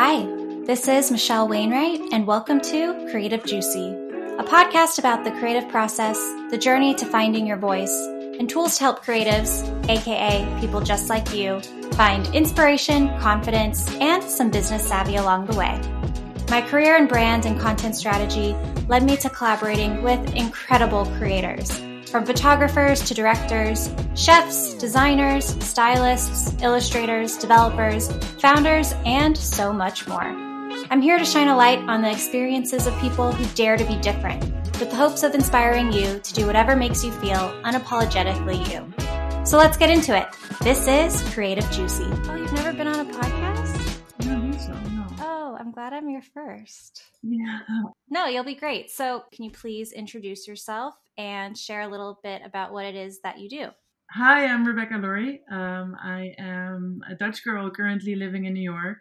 Hi, this is Michelle Wainwright, and welcome to Creative Juicy, a podcast about the creative process, the journey to finding your voice, and tools to help creatives, aka people just like you, find inspiration, confidence, and some business savvy along the way. My career in brand and content strategy led me to collaborating with incredible creators from photographers to directors, chefs, designers, stylists, illustrators, developers, founders, and so much more. I'm here to shine a light on the experiences of people who dare to be different, with the hopes of inspiring you to do whatever makes you feel unapologetically you. So let's get into it. This is Creative Juicy. Oh, you've never been on a podcast? No, so, no. Oh, I'm glad I'm your first. Yeah. No, you'll be great. So, can you please introduce yourself and share a little bit about what it is that you do? Hi, I'm Rebecca Laurey. Um, I am a Dutch girl currently living in New York.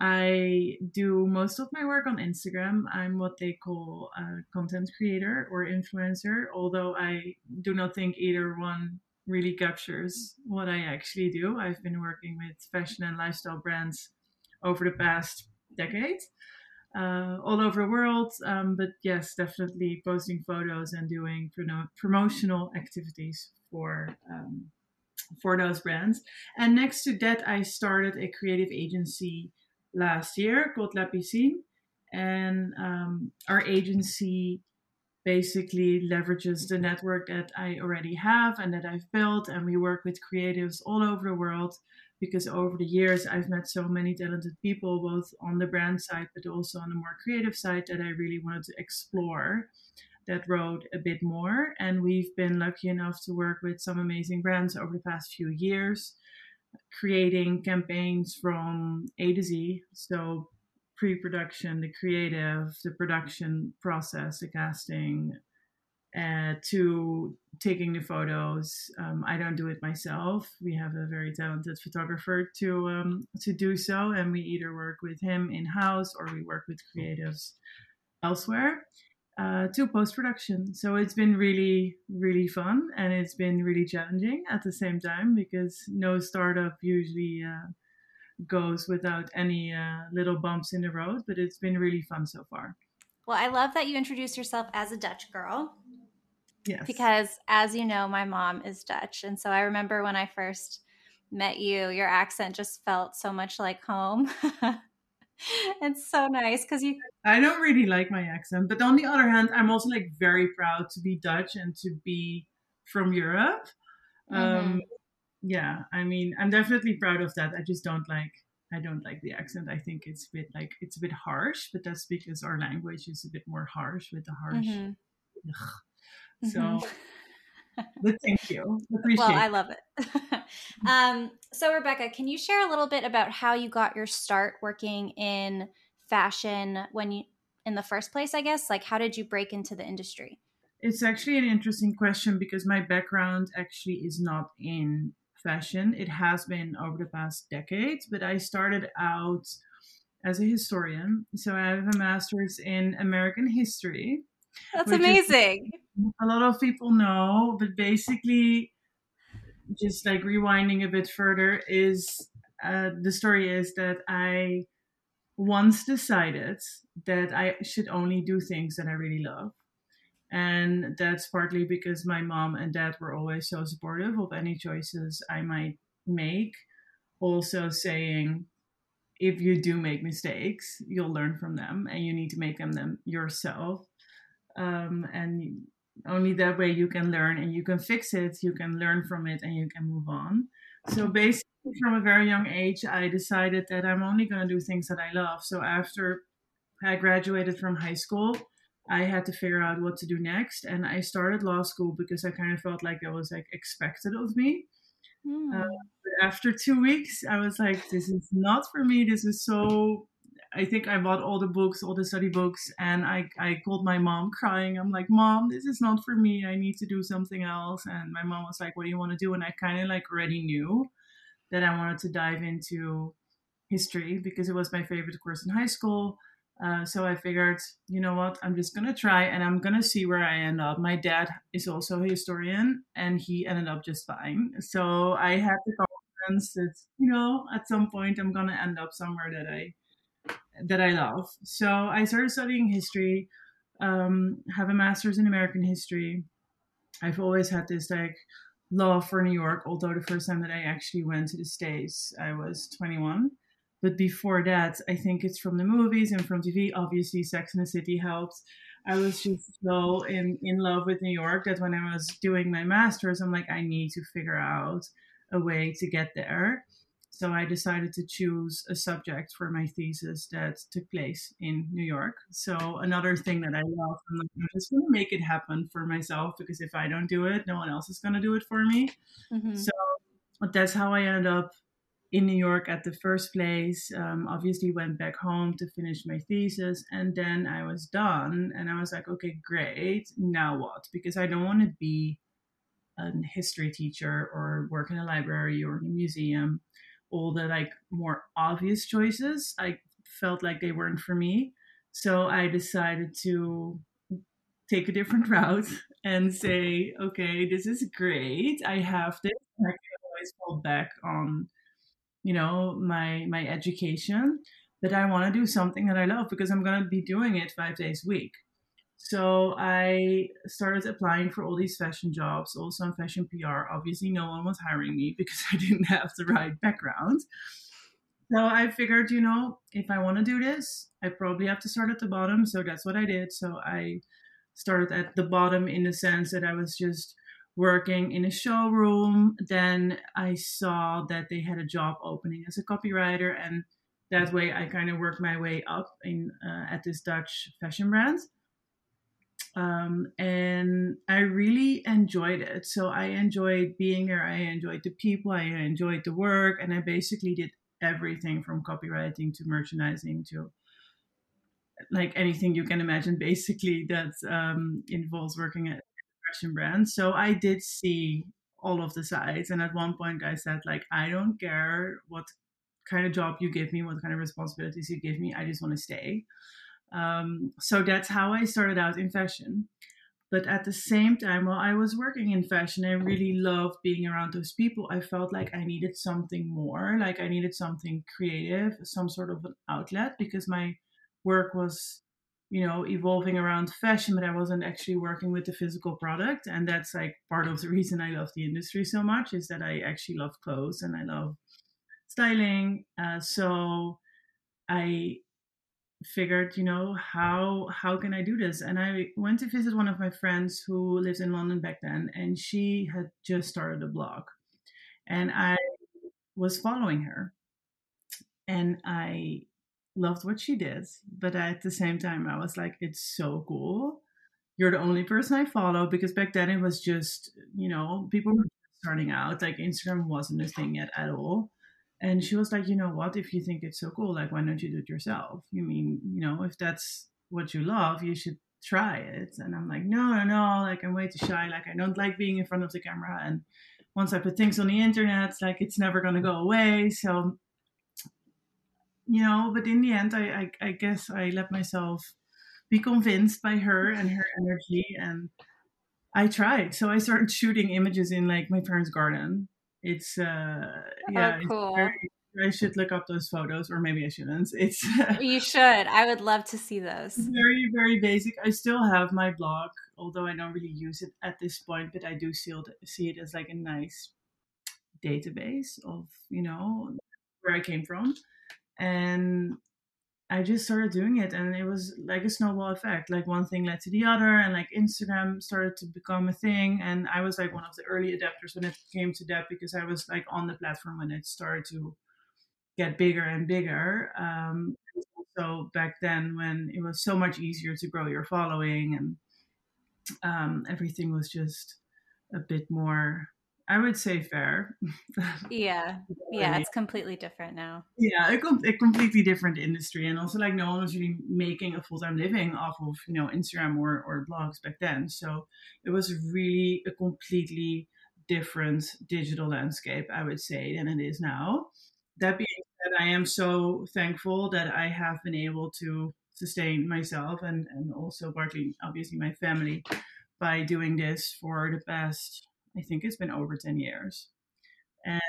I do most of my work on Instagram. I'm what they call a content creator or influencer, although I do not think either one really captures what I actually do. I've been working with fashion and lifestyle brands over the past decade, uh, all over the world. Um, but yes, definitely posting photos and doing promo- promotional activities for um, for those brands. And next to that, I started a creative agency last year called La Piscine, and um, our agency basically leverages the network that I already have and that I've built, and we work with creatives all over the world because over the years I've met so many talented people, both on the brand side but also on the more creative side, that I really wanted to explore that road a bit more. And we've been lucky enough to work with some amazing brands over the past few years, creating campaigns from A to Z. So pre-production, the creative, the production process, the casting, uh, to taking the photos. Um, I don't do it myself. We have a very talented photographer to um, to do so, and we either work with him in house or we work with creatives elsewhere uh, to post production. So it's been really really fun, and it's been really challenging at the same time because no startup usually. Uh, goes without any uh, little bumps in the road, but it's been really fun so far. Well, I love that you introduce yourself as a Dutch girl. Yes. Because as you know, my mom is Dutch. And so I remember when I first met you, your accent just felt so much like home. it's so nice because you I don't really like my accent, but on the other hand, I'm also like very proud to be Dutch and to be from Europe. Um, Mhm. yeah, I mean, I'm definitely proud of that. I just don't like I don't like the accent. I think it's a bit like it's a bit harsh, but that's because our language is a bit more harsh with the harsh. Mhm. So, Mhm. but thank you. Appreciate. well, I love it. um, so, Rebecca, can you share a little bit about how you got your start working in fashion when you, in the first place, I guess? Like, how did you break into the industry? It's actually an interesting question because my background actually is not in fashion. It has been over the past decades, but I started out as a historian. So I have a master's in American history. That's Which is- amazing. A lot of people know, but basically, just like rewinding a bit further, is uh, the story is that I once decided that I should only do things that I really love. And that's partly because my mom and dad were always so supportive of any choices I might make. Also, saying, if you do make mistakes, you'll learn from them and you need to make them, them yourself. Um, and only that way you can learn and you can fix it, you can learn from it, and you can move on. So, basically, from a very young age, I decided that I'm only going to do things that I love. So, after I graduated from high school, I had to figure out what to do next. And I started law school because I kind of felt like it was like expected of me. Hmm. Uh, after two weeks, I was like, this is not for me. This is so. I think I bought all the books, all the study books, and I, I called my mom crying. I'm like, Mom, this is not for me. I need to do something else. And my mom was like, What do you want to do? And I kind of like already knew that I wanted to dive into history because it was my favorite course in high school. Uh, so I figured, you know what, I'm just gonna try and I'm gonna see where I end up. My dad is also a historian, and he ended up just fine. So I had the confidence that, you know, at some point I'm gonna end up somewhere that I that I love. So I started studying history, um, have a master's in American history. I've always had this like love for New York, although the first time that I actually went to the States, I was 21. But before that, I think it's from the movies and from TV. Obviously, Sex and the City helps. I was just so in, in love with New York that when I was doing my master's, I'm like, I need to figure out a way to get there. So I decided to choose a subject for my thesis that took place in New York. So another thing that I love, I'm, like, I'm just going to make it happen for myself because if I don't do it, no one else is going to do it for me. Mm-hmm. So that's how I ended up in New York at the first place. Um, obviously, went back home to finish my thesis, and then I was done. And I was like, okay, great. Now what? Because I don't want to be a history teacher or work in a library or in a museum all the like more obvious choices i felt like they weren't for me. So i decided to take a different route and say okay this is great. I have this. I can always fall back on you know my my education but i want to do something that i love because i'm going to be doing it five days a week so I started applying for all these fashion jobs, also in fashion PR. Obviously, no one was hiring me because I didn't have the right background. So I figured, you know, if I want to do this, I probably have to start at the bottom. So that's what I did. So I started at the bottom in the sense that I was just working in a showroom. Then I saw that they had a job opening as a copywriter, and that way I kind of worked my way up in uh, at this Dutch fashion brand. Um, and I really enjoyed it. So I enjoyed being here. I enjoyed the people. I enjoyed the work, and I basically did everything from copywriting to merchandising to like anything you can imagine. Basically, that um, involves working at fashion brand. So I did see all of the sides, and at one point, I said like, I don't care what kind of job you give me, what kind of responsibilities you give me. I just want to stay. Um, so that's how I started out in fashion. But at the same time, while I was working in fashion, I really loved being around those people. I felt like I needed something more, like I needed something creative, some sort of an outlet, because my work was, you know, evolving around fashion, but I wasn't actually working with the physical product. And that's like part of the reason I love the industry so much is that I actually love clothes and I love styling. Uh, so I figured you know how how can i do this? And i went to visit one of my friends who lives in london back then and she had just started a blog. And i was following her and i loved what she did but at the same time i was like it's so cool. You're the only person i follow because back then it was just you know people were starting out like instagram wasn't a thing yet at all and she was like, you know what? If you think it's so cool, like, why don't you do it yourself? You mean, you know, if that's what you love, you should try it. And I'm like, no, no, no. Like, I'm way too shy. Like, I don't like being in front of the camera. And once I put things on the internet, like, it's never going to go away. So, you know, but in the end, I, I, I guess I let myself be convinced by her and her energy. And I tried. So I started shooting images in like my parents' garden it's uh yeah, oh, cool. Very, I should look up those photos, or maybe I shouldn't. It's you should. I would love to see those. Very, very basic. I still have my blog, although I don't really use it at this point. But I do see it, see it as like a nice database of you know where I came from, and I just started doing it and it was like a snowball effect. Like one thing led to the other and like Instagram started to become a thing. And I was like one of the early adapters when it came to that because I was like on the platform when it started to get bigger and bigger. Um, so back then when it was so much easier to grow your following and um, everything was just a bit more I would say fair. Yeah, yeah, it's completely different now. Yeah, a, com- a, completely different industry, and also like no one was really making a full time living off of you know Instagram or or blogs back then. So it was really a completely different digital landscape, I would say, than it is now. That being said, I am so thankful that I have been able to sustain myself and and also partly obviously my family by doing this for the past I think it's been over 10 years. And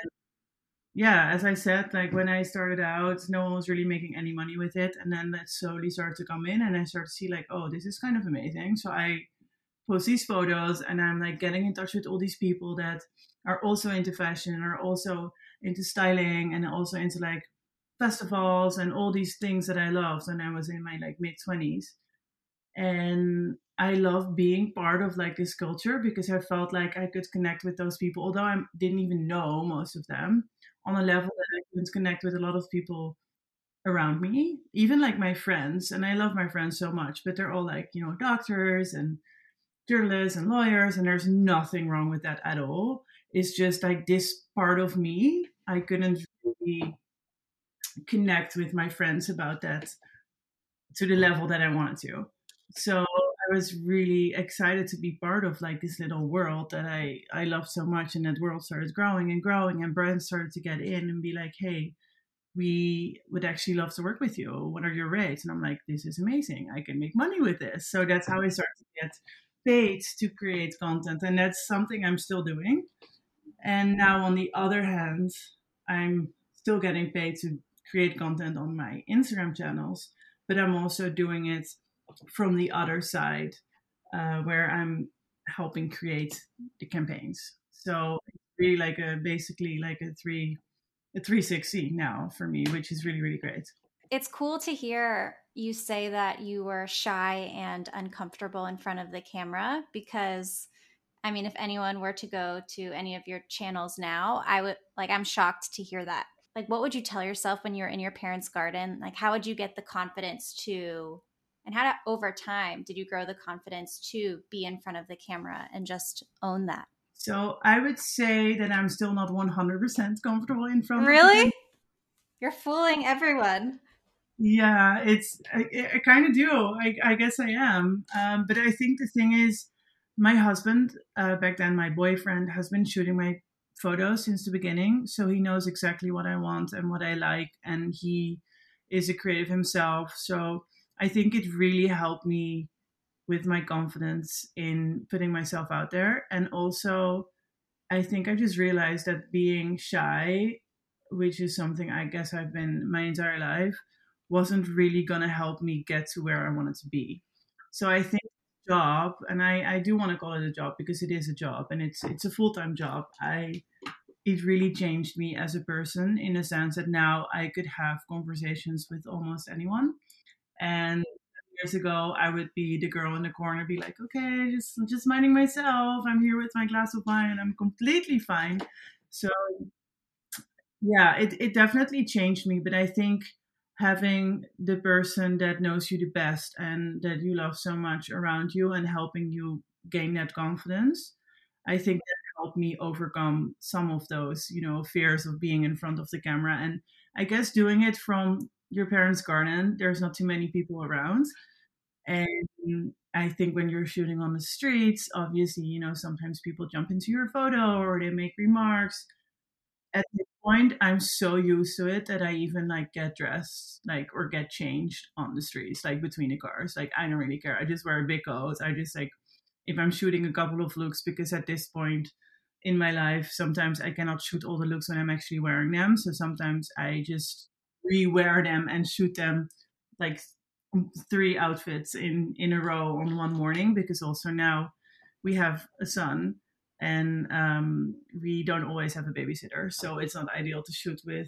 yeah, as I said, like when I started out, no one was really making any money with it. And then that slowly started to come in and I started to see like, oh, this is kind of amazing. So I post these photos and I'm like getting in touch with all these people that are also into fashion are also into styling and also into like festivals and all these things that I loved when I was in my like mid twenties. And I love being part of like this culture because I felt like I could connect with those people, although I didn't even know most of them on a level that I couldn't connect with a lot of people around me, even like my friends. And I love my friends so much, but they're all like, you know, doctors and journalists and lawyers, and there's nothing wrong with that at all. It's just like this part of me, I couldn't really connect with my friends about that to the level that I wanted to. So I was really excited to be part of like this little world that I I love so much, and that world started growing and growing, and brands started to get in and be like, hey. We would actually love to work with you. What are your rates? And I'm like, this is amazing. I can make money with this. So that's how I started to get paid to create content. And that's something I'm still doing. And now, on the other hand, I'm still getting paid to create content on my Instagram channels, but I'm also doing it from the other side uh, where I'm helping create the campaigns. So really like a basically like a three a 360 now for me, which is really really great. It's cool to hear you say that you were shy and uncomfortable in front of the camera because I mean if anyone were to go to any of your channels now, I would like I'm shocked to hear that. Like what would you tell yourself when you're in your parents' garden? Like how would you get the confidence to and how to, over time did you grow the confidence to be in front of the camera and just own that? So I would say that I'm still not 100% comfortable in front. Of Really? You're fooling everyone. Yeah, it's I, I kind of do. I, I guess I am. Um, but I think the thing is, my husband uh, back then, my boyfriend, has been shooting my photos since the beginning, so he knows exactly what I want and what I like, and he is a creative himself. So I think it really helped me with my confidence in putting myself out there, and also I think I just realized that being shy, which is something I guess I've been my entire life wasn't really going to help me get to where I wanted to be. So I think job, and I, I do want to call it a job because it is a job and it's it's a full time job. I it really changed me as a person in a sense that now I could have conversations with almost anyone. And years ago, I would be the girl in the corner, be like, okay, just just minding myself. I'm here with my glass of wine, and I'm completely fine. So yeah, it it definitely changed me, but I think having the person that knows you the best and that you love so much around you and helping you gain that confidence i think that helped me overcome some of those you know fears of being in front of the camera and i guess doing it from your parents garden there's not too many people around. And i think when you're shooting on the streets obviously you know sometimes people jump into your photo or they make remarks. At this point i'm so used to it that i even like get dressed like or get changed on the streets like between the cars like i don't really care i just wear a big coat i just like if i'm shooting a couple of looks because at this point in my life sometimes i cannot shoot all the looks when i'm actually wearing them so sometimes i just re-wear them and shoot them like three outfits in in a row on one morning because also now we have a son and um, we don't always have a babysitter so it's not ideal to shoot with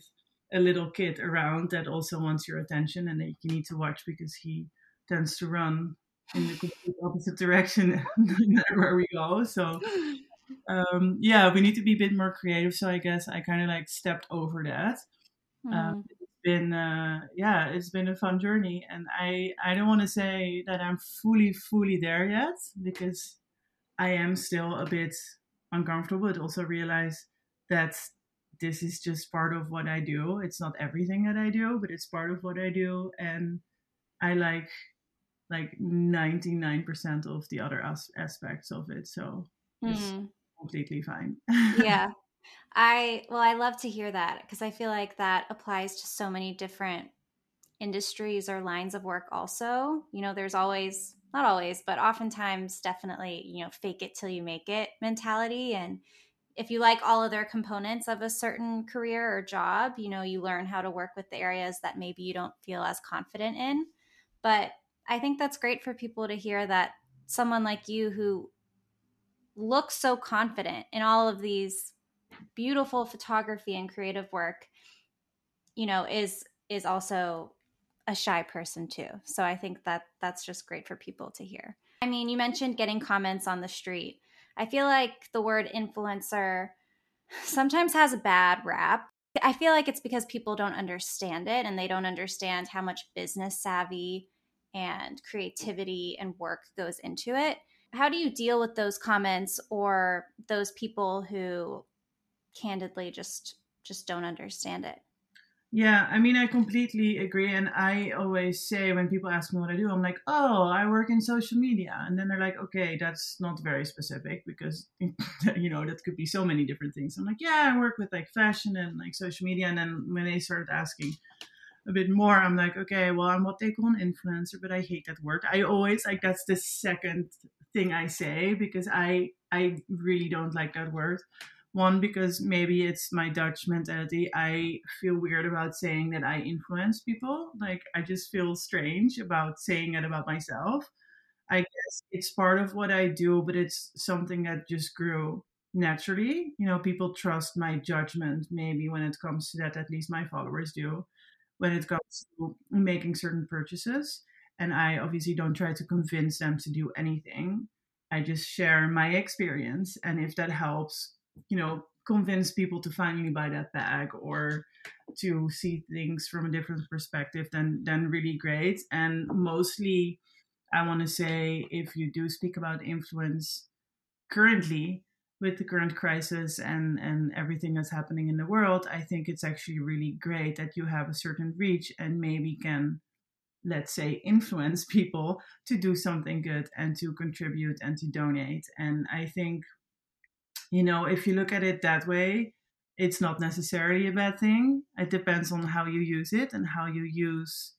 a little kid around that also wants your attention and that you need to watch because he tends to run in the complete opposite direction where we go so um, yeah we need to be a bit more creative so i guess i kind of like stepped over that mm. Been uh, yeah it's been a fun journey and i i don't want to say that i'm fully fully there yet because i am still a bit uncomfortable, but also realize that this is just part of what I do. It's not everything that I do, but it's part of what I do. And I like like 99% of the other as- aspects of it. So mm. it's mm-hmm. completely fine. yeah. I, well, I love to hear that because I feel like that applies to so many different industries or lines of work also. You know, there's always not always, but oftentimes definitely, you know, fake it till you make it mentality. And if you like all other components of a certain career or job, you know, you learn how to work with the areas that maybe you don't feel as confident in. But I think that's great for people to hear that someone like you who looks so confident in all of these beautiful photography and creative work, you know, is is also a shy person too. So I think that that's just great for people to hear. I mean, you mentioned getting comments on the street. I feel like the word influencer sometimes has a bad rap. I feel like it's because people don't understand it and they don't understand how much business savvy and creativity and work goes into it. How do you deal with those comments or those people who candidly just just don't understand it? Yeah, I mean, I completely agree. And I always say when people ask me what I do, I'm like, oh, I work in social media. And then they're like, okay, that's not very specific because, you know, that could be so many different things. I'm like, yeah, I work with like fashion and like social media. And then when they started asking a bit more, I'm like, okay, well, I'm what they call an influencer, but I hate that word. I always like, that's the second thing I say because I, I really don't like that word. One, because maybe it's my Dutch mentality. I feel weird about saying that I influence people. Like, I just feel strange about saying it about myself. I guess it's part of what I do, but it's something that just grew naturally. You know, people trust my judgment maybe when it comes to that, at least my followers do, when it comes to making certain purchases. And I obviously don't try to convince them to do anything. I just share my experience. And if that helps you know, convince people to finally buy that bag or to see things from a different perspective, then then really great. And mostly, I want to say if you do speak about influence currently with the current crisis and and everything that's happening in the world, I think it's actually really great that you have a certain reach and maybe can let's say influence people to do something good and to contribute and to donate and i think you know, if you look at it that way, it's not necessarily a bad thing. It depends on how you use it and how you use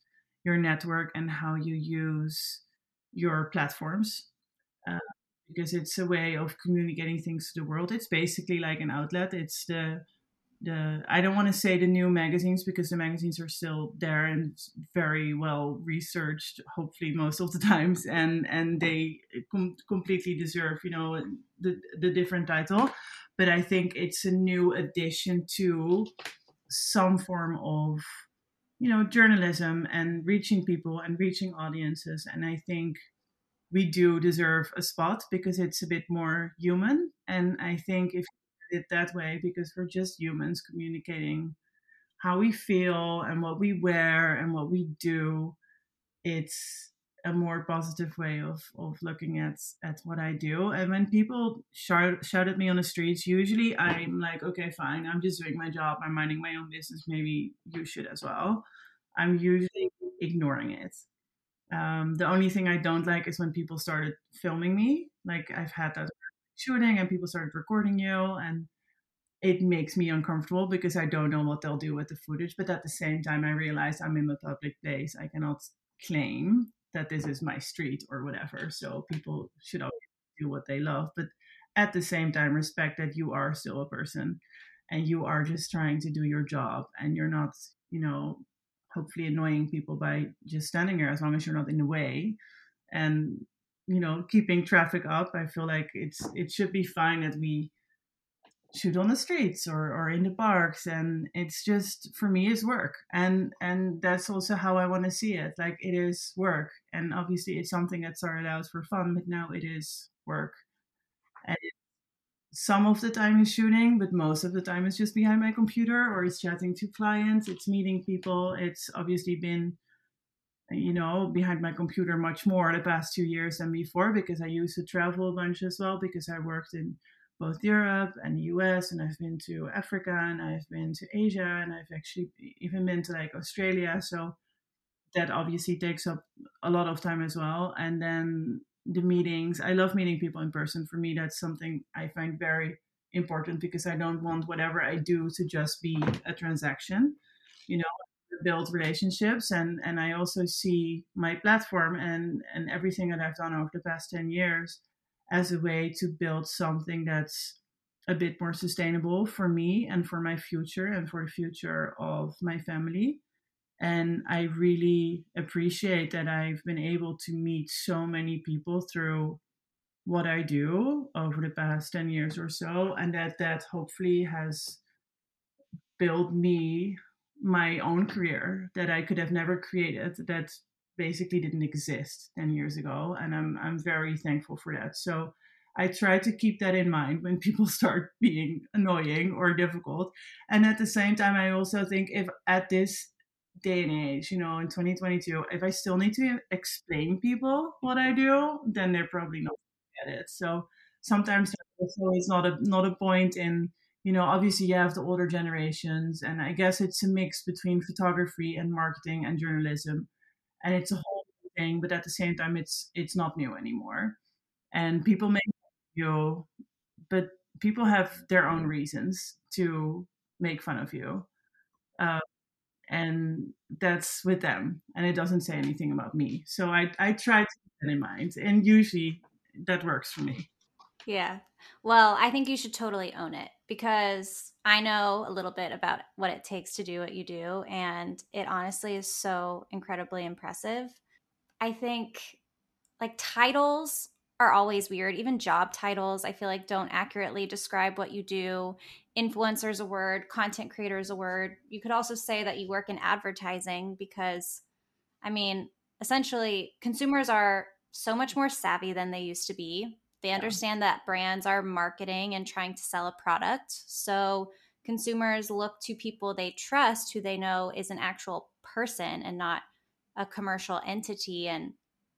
your network and how you use your platforms. Uh, because it's a way of communicating things to the world. It's basically like an outlet. It's the the I don't want to say the new magazines because the magazines are still there and very well researched, hopefully most of the times, and and they com- completely deserve you know the the different title. But I think it's a new addition to some form of you know journalism and reaching people and reaching audiences, and I think we do deserve a spot because it's a bit more human. And I think if it that way because we're just humans communicating how we feel and what we wear and what we do. It's a more positive way of, of looking at at what I do. And when people shout shout at me on the streets, usually I'm like, okay, fine, I'm just doing my job. I'm minding my own business. Maybe you should as well. I'm usually ignoring it. Um, the only thing I don't like is when people started filming me. Like I've had that shooting and people started recording you and it makes me uncomfortable because I don't know what they'll do with the footage. But at the same time, I realize I'm in a public place. I cannot claim that this is my street or whatever. So people should always do what they love. But at the same time, respect that you are still a person and you are just trying to do your job and you're not, you know, hopefully annoying people by just standing there as long as you're not in the way. And you know keeping traffic up i feel like it's it should be fine that we shoot on the streets or, or in the parks and it's just for me is work. And and that's also how i want to see it. Like it is work. And obviously it's something that started out for fun but now it is work. And some of the time is shooting but most of the time is just behind my computer or it's chatting to clients it's meeting people. It's obviously been you know, behind my computer much more the past two years than before because I used to travel a bunch as well because I worked in both Europe and the US and I've been to Africa and I've been to Asia and I've actually even been to like Australia. So that obviously takes up a lot of time as well. And then the meetings, I love meeting people in person. For me, that's something I find very important because I don't want whatever I do to just be a transaction. You know, build relationships and and I also see my platform and and everything that I've done over the past 10 years as a way to build something that's a bit more sustainable for me and for my future and for the future of my family. And I really appreciate that I've been able to meet so many people through what I do over the past 10 years or so, and that that hopefully has built me my own career that I could have never created that basically didn't exist 10 years ago and I'm I'm very thankful for that. So I try to keep that in mind when people start being annoying or difficult. And at the same time I also think if at this day and age, you know, in 2022, if I still need to explain people what I do, then they're probably not get it. So sometimes always not a not a point in you know obviously you have the older generations and i guess it's a mix between photography and marketing and journalism and it's a whole thing but at the same time it's it's not new anymore. And people make you but people have their own reasons to make fun of you uh, and that's with them and it doesn't say anything about me. So i i try to keep that in mind and usually that works for me. Yeah. Well i think you should totally own it because i know a little bit about what it takes to do what you do and it honestly is so incredibly impressive. I think like titles are always weird. Even job titles i feel like don't accurately describe what you do. Influencer is a word content creator is a word. You could also say that you work in advertising because i mean essentially consumers are so much more savvy than they used to be they understand that brands are marketing and trying to sell a product. So consumers look to people they trust who they know is an actual person and not a commercial entity. And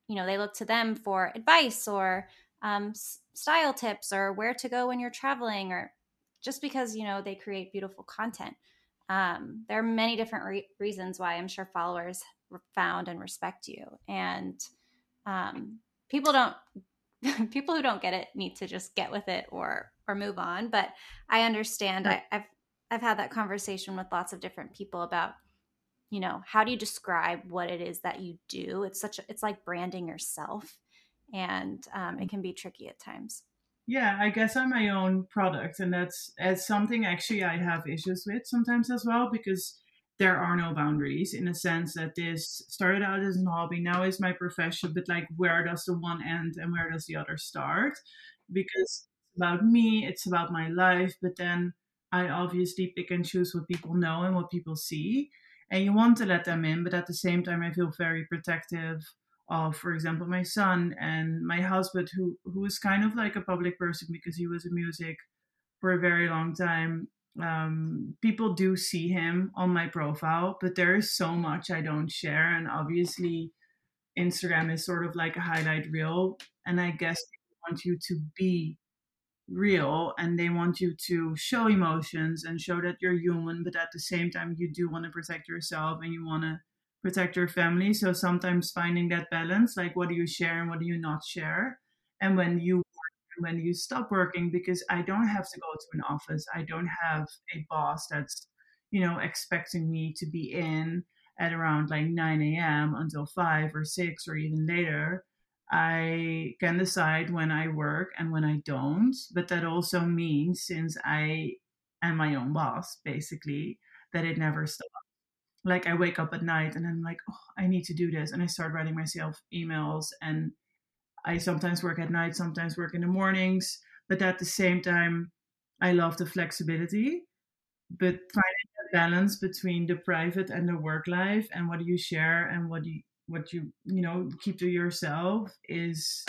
you know they look to them for advice or um, style tips or where to go when you're traveling or just because you know they create beautiful content. Um, there are many different re- reasons why i'm sure followers found and respect you. And um, people don't people who don't get it need to just get with it or or move on but i understand. I, i've i've had that conversation with lots of different people about you know how do you describe what it is that you do? It's such a, it's like branding yourself and um, it can be tricky at times. Yeah i guess i'm my own product and that's as something actually i have issues with sometimes as well because there are no boundaries in a sense that this started out as a hobby now is my profession but like where does the one end and where does the other start? Because it's about me it's about my life but then i obviously pick and choose what people know and what people see and you want to let them in but at the same time i feel very protective of for example my son and my husband who who is kind of like a public person because he was in music for a very long time um, people do see him on my profile, but there is so much I don't share. And obviously, Instagram is sort of like a highlight reel. And I guess they want you to be real and they want you to show emotions and show that you're human, but at the same time, you do want to protect yourself and you want to protect your family. So sometimes finding that balance, like what do you share and what do you not share? And when you when you stop working because I don't have to go to an office. I don't have a boss that's, you know, expecting me to be in at around like 9 a.m. until 5 or 6 or even later. I can decide when I work and when I don't. But that also means, since I am my own boss, basically, that it never stops. Like I wake up at night and I'm like, oh, I need to do this. And I start writing myself emails and I sometimes work at night, sometimes work in the mornings, but at the same time, I love the flexibility. But finding a balance between the private and the work life and what you share and what you what you you know keep to yourself is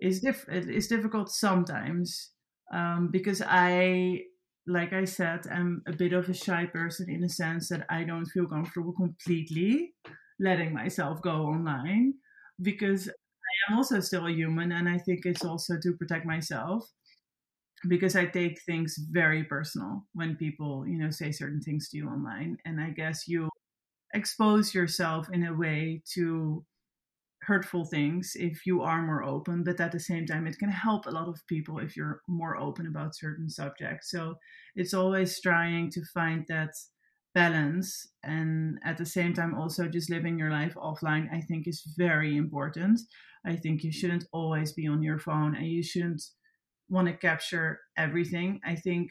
is diff- is difficult sometimes um, because I like I said I'm a bit of a shy person in the sense that I don't feel comfortable completely letting myself go online because am also still a human, and I think it's also to protect myself because I take things very personal when people, you know, say certain things to you online, and I guess you expose yourself in a way to hurtful things if you are more open but at the same time it can help a lot of people if you're more open about certain subjects. So it's always trying to find that balance and at the same time also just living your life offline i think is very important i think you shouldn't always be on your phone and you shouldn't want to capture everything. I think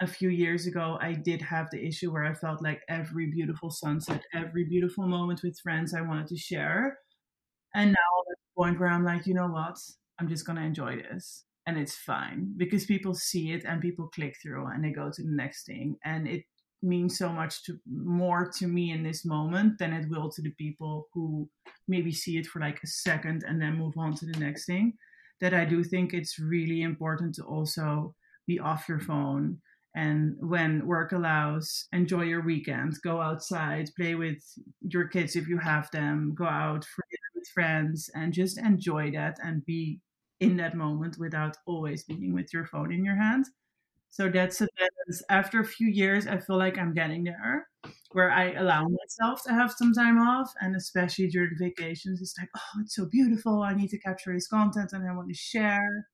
a few years ago, I did have the issue where I felt like every beautiful sunset, every beautiful moment with friends I wanted to share. And now at the point where I'm like, you know what? I'm just going to enjoy this. And it's fine because people see it and people click through and they go to the next thing. And it means so much to more to me in this moment than it will to the people who maybe see it for like a second and then move on to the next thing. That I do think it's really important to also be off your phone and when work allows enjoy your weekend go outside play with your kids if you have them go out for with friends and just enjoy that and be in that moment without always being with your phone in your hand so that's a balance. After a few years i feel like i'm getting there where i allow myself to have some time off and especially during vacations it's like oh it's so beautiful. I need to capture this content and i want to share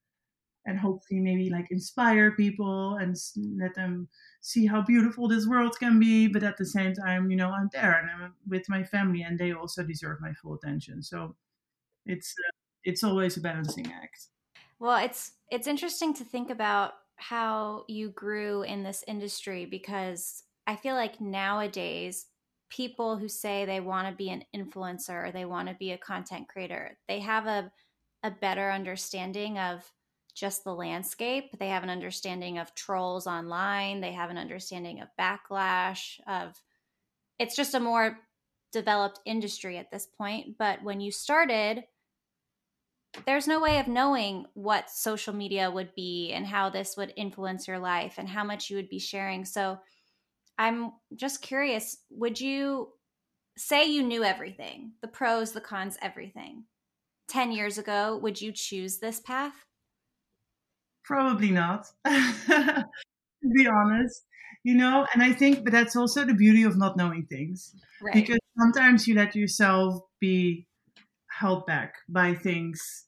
and hopefully maybe like inspire people and let them see how beautiful this world can be. But at the same time you know i'm there and i'm with my family and they also deserve my full attention. So it's uh, it's always a balancing act. Well it's it's interesting to think about how you grew in this industry because i feel like nowadays people who say they want to be an influencer or they want to be a content creator they have a a better understanding of just the landscape. They have an understanding of trolls online. They have an understanding of backlash of it's just a more developed industry at this point, but when you started there's no way of knowing what social media would be and how this would influence your life and how much you would be sharing. So I'm just curious, would you say you knew everything, the pros, the cons, everything? 10 years ago, would you choose this path? Probably not, to be honest. You know, and I think, but that's also the beauty of not knowing things. Right. Because sometimes you let yourself be held back by things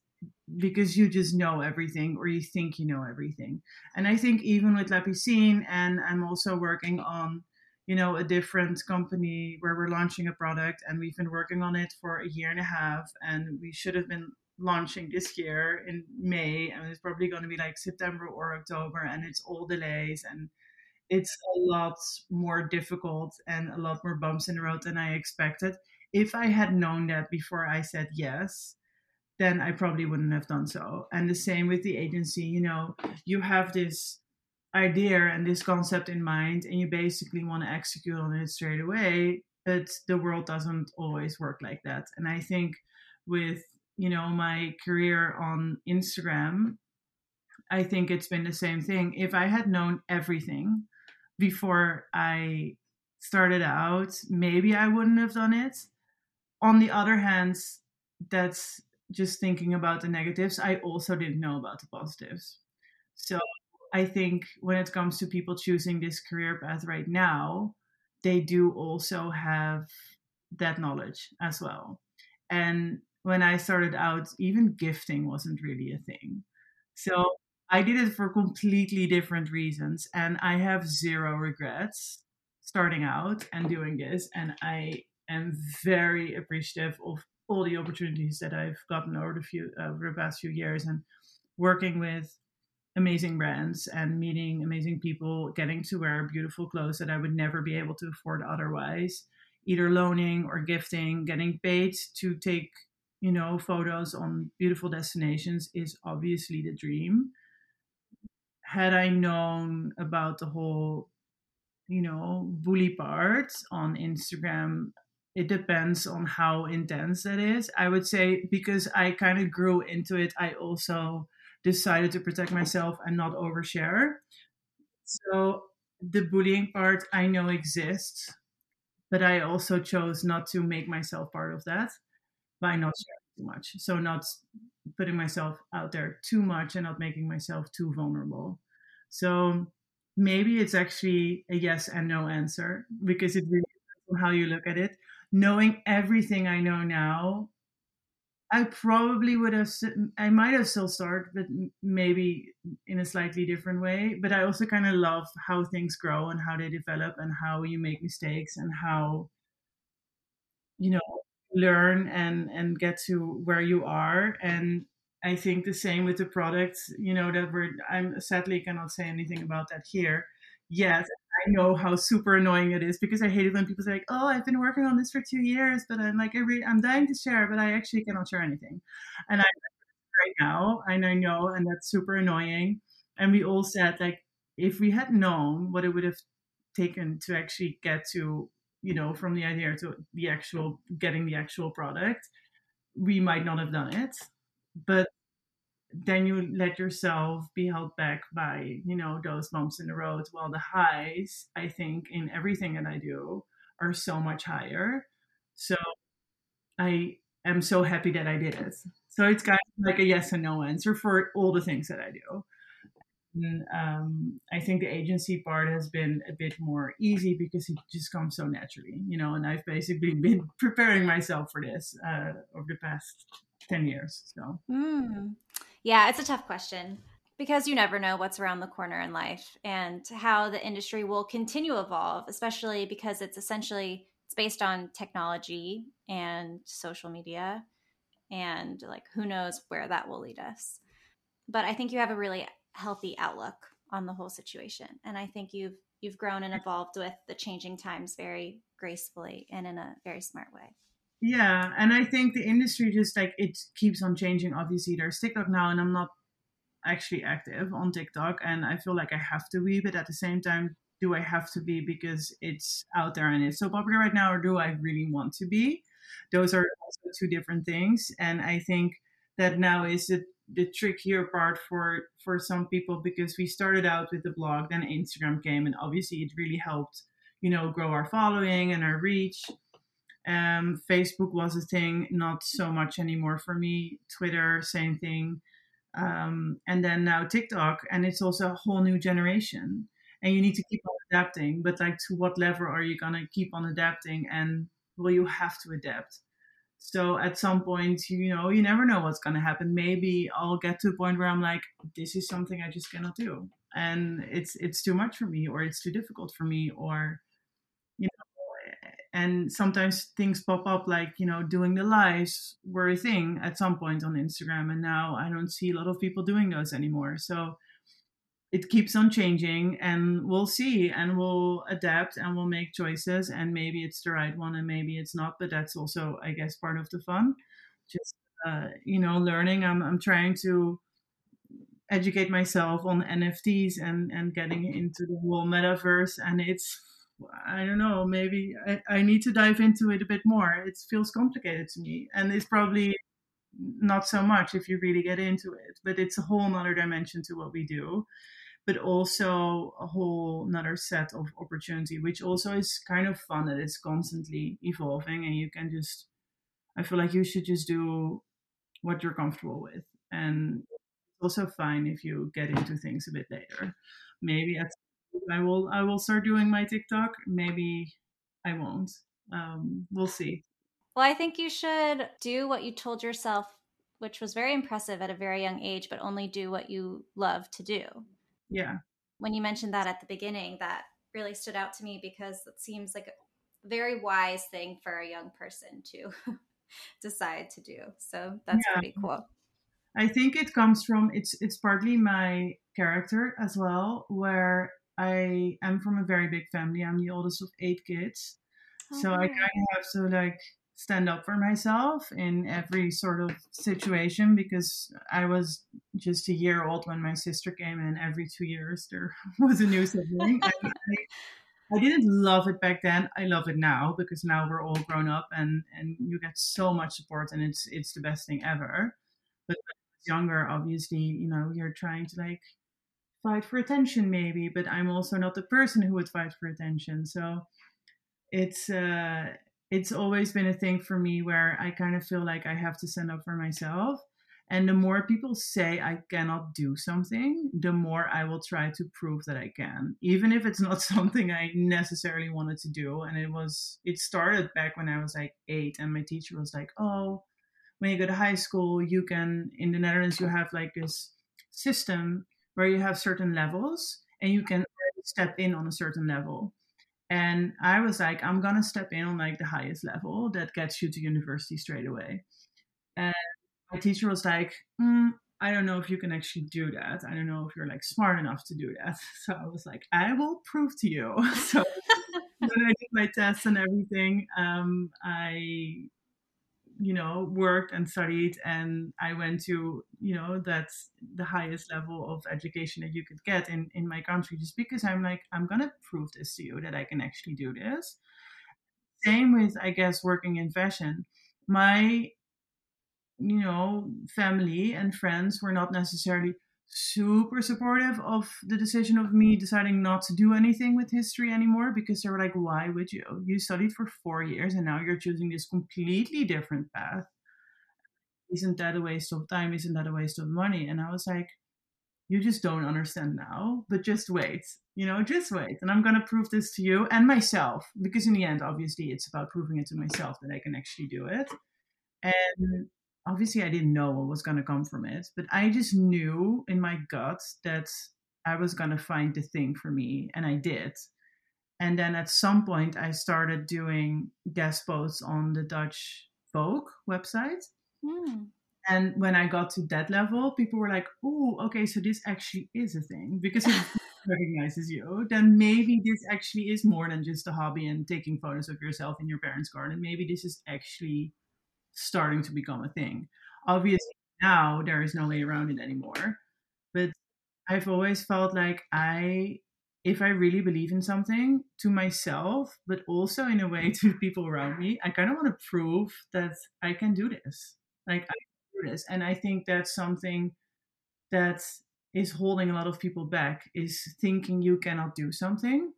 because you just know everything or you think you know everything. And I think even with La Piscine, and I'm also working on, you know, a different company where we're launching a product and we've been working on it for a year and a half and we should have been launching this year in May, and it's probably going to be like September or October, and it's all delays and it's a lot more difficult and a lot more bumps in the road than I expected. If I had known that before I said yes, then I probably wouldn't have done so. And the same with the agency, you know, you have this idea and this concept in mind, and you basically want to execute on it straight away, but the world doesn't always work like that. And I think with you know my career on Instagram, I think it's been the same thing. If I had known everything before I started out, maybe I wouldn't have done it. On the other hand, that's just thinking about the negatives. I also didn't know about the positives. So I think when it comes to people choosing this career path right now, they do also have that knowledge as well. And when I started out, even gifting wasn't really a thing. So I did it for completely different reasons. And I have zero regrets starting out and doing this. And I am very appreciative of all the opportunities that I've gotten over the few uh, over the past few years and working with amazing brands and meeting amazing people, getting to wear beautiful clothes that I would never be able to afford otherwise, either loaning or gifting, getting paid to take you know, photos on beautiful destinations is obviously the dream. Had I known about the whole, you know, bully part on Instagram, it depends on how intense that is. I would say because I kind of grew into it, I also decided to protect myself and not overshare. So the bullying part I know exists, but I also chose not to make myself part of that by not sharing too much. So not putting myself out there too much and not making myself too vulnerable. So maybe it's actually a yes and no answer because it really depends on how you look at it. Knowing everything I know now, I probably would have, I might have still started, but maybe in a slightly different way. But I also kind of love how things grow and how they develop and how you make mistakes and how, you know, learn and and get to where you are and I think the same with the products, you know, that we're, I'm sadly cannot say anything about that here yet. I know how super annoying it is because I hate it when people say like, "Oh, I've been working on this for two years, but I'm like, I re- I'm dying to share, but I actually cannot share anything." And I right now, and I know, and that's super annoying. And we all said like, if we had known what it would have taken to actually get to, you know, from the idea to the actual getting the actual product, we might not have done it. But then you let yourself be held back by you know those bumps in the road while the highs i think in everything that i do are so much higher. So i am so happy that i did it. So it's got like a yes and no answer for all the things that i do. And, um, i think the agency part has been a bit more easy because it just comes so naturally you know and i've basically been preparing myself for this uh, over the past 10 years so. Mm. Yeah, it's a tough question because you never know what's around the corner in life and how the industry will continue to evolve, especially because it's essentially it's based on technology and social media and like who knows where that will lead us. But I think you have a really healthy outlook on the whole situation and I think you've you've grown and evolved with the changing times very gracefully and in a very smart way. Yeah, and I think the industry just like it keeps on changing. Obviously, there's TikTok now, and I'm not actually active on TikTok, and I feel like I have to be, but at the same time, do I have to be because it's out there and it's so popular right now, or do I really want to be? Those are also two different things, and I think that now is the the trickier part for for some people because we started out with the blog, then Instagram came, and obviously it really helped, you know, grow our following and our reach um, Facebook was a thing, not so much anymore for me. Twitter, same thing. Um, and then now TikTok, and it's also a whole new generation. And you need to keep on adapting. But like, to what level are you gonna keep on adapting? And will you have to adapt? So at some point, you know, you never know what's gonna happen. Maybe I'll get to a point where I'm like, this is something I just cannot do, and it's it's too much for me, or it's too difficult for me, or and sometimes things pop up like you know doing the lives were a thing at some point on instagram. And now i don't see a lot of people doing those anymore. So it keeps on changing and we'll see and we'll adapt and we'll make choices and maybe it's the right one and maybe it's not. But that's also i guess part of the fun. Just uh, you know learning. I'm, I'm trying to educate myself on nfts and and getting into the whole metaverse and it's I don't know, maybe I, I need to dive into it a bit more. It feels complicated to me. And it's probably not so much if you really get into it, but it's a whole nother dimension to what we do, but also a whole another set of opportunity, which also is kind of fun that it's constantly evolving and you can just, I feel like you should just do what you're comfortable with. And also fine if you get into things a bit later. Maybe at I will I will start doing my TikTok. Maybe I won't. Um, we'll see. Well, I think you should do what you told yourself, which was very impressive at a very young age, but only do what you love to do. Yeah. When you mentioned that at the beginning, that really stood out to me because it seems like a very wise thing for a young person to decide to do. So that's yeah. pretty cool. I think it comes from it's it's partly my character as well, where I am from a very big family. I'm the oldest of eight kids. Oh, so I kind of have to like stand up for myself in every sort of situation because I was just a year old when my sister came in. Every two years there was a new sibling. I, I, didn't love it back then. I love it now because now we're all grown up and and you get so much support and it's it's the best thing ever. But when I was younger, obviously, you know, you're trying to like fight for attention maybe but i'm also not the person who would fight for attention. So it's uh it's always been a thing for me where i kind of feel like i have to stand up for myself. And the more people say i cannot do something the more i will try to prove that i can even if it's not something i necessarily wanted to do. And it was it started back when i was like eight and my teacher was like oh when you go to high school you can in the netherlands you have like this system where you have certain levels and you can step in on a certain level. And I was like, I'm gonna step in on like the highest level that gets you to university straight away. And my teacher was like, mm, I don't know if you can actually do that. I don't know if you're like smart enough to do that. So I was like, I will prove to you. So when I did my tests and everything, um, I, you know, worked and studied, and I went to, you know, that's the highest level of education that you could get in in my country, just because I'm like, I'm gonna prove this to you that I can actually do this. Same with, I guess, working in fashion. My you know, family and friends were not necessarily super supportive of the decision of me deciding not to do anything with history anymore because they were like, why would you? You studied for four years and now you're choosing this completely different path. Isn't that a waste of time? Isn't that a waste of money? And I was like, you just don't understand now, but just wait, you know, just wait. And I'm going to prove this to you and myself because in the end, obviously, it's about proving it to myself that I can actually do it. And obviously I didn't know what was going to come from it, but I just knew in my gut that I was going to find the thing for me, and I did. And then at some point, I started doing guest posts on the Dutch Vogue website. Mm. And when I got to that level, people were like, oh, okay, so this actually is a thing because it recognizes you. Then maybe this actually is more than just a hobby and taking photos of yourself in your parents' garden. Maybe this is actually starting to become a thing. Obviously, now there is no way around it anymore. But I've always felt like I, if I really believe in something to myself, but also in a way to people around me, I kind of want to prove that I can do this. Like, I can do this. And I think that's something that is holding a lot of people back is thinking you cannot do something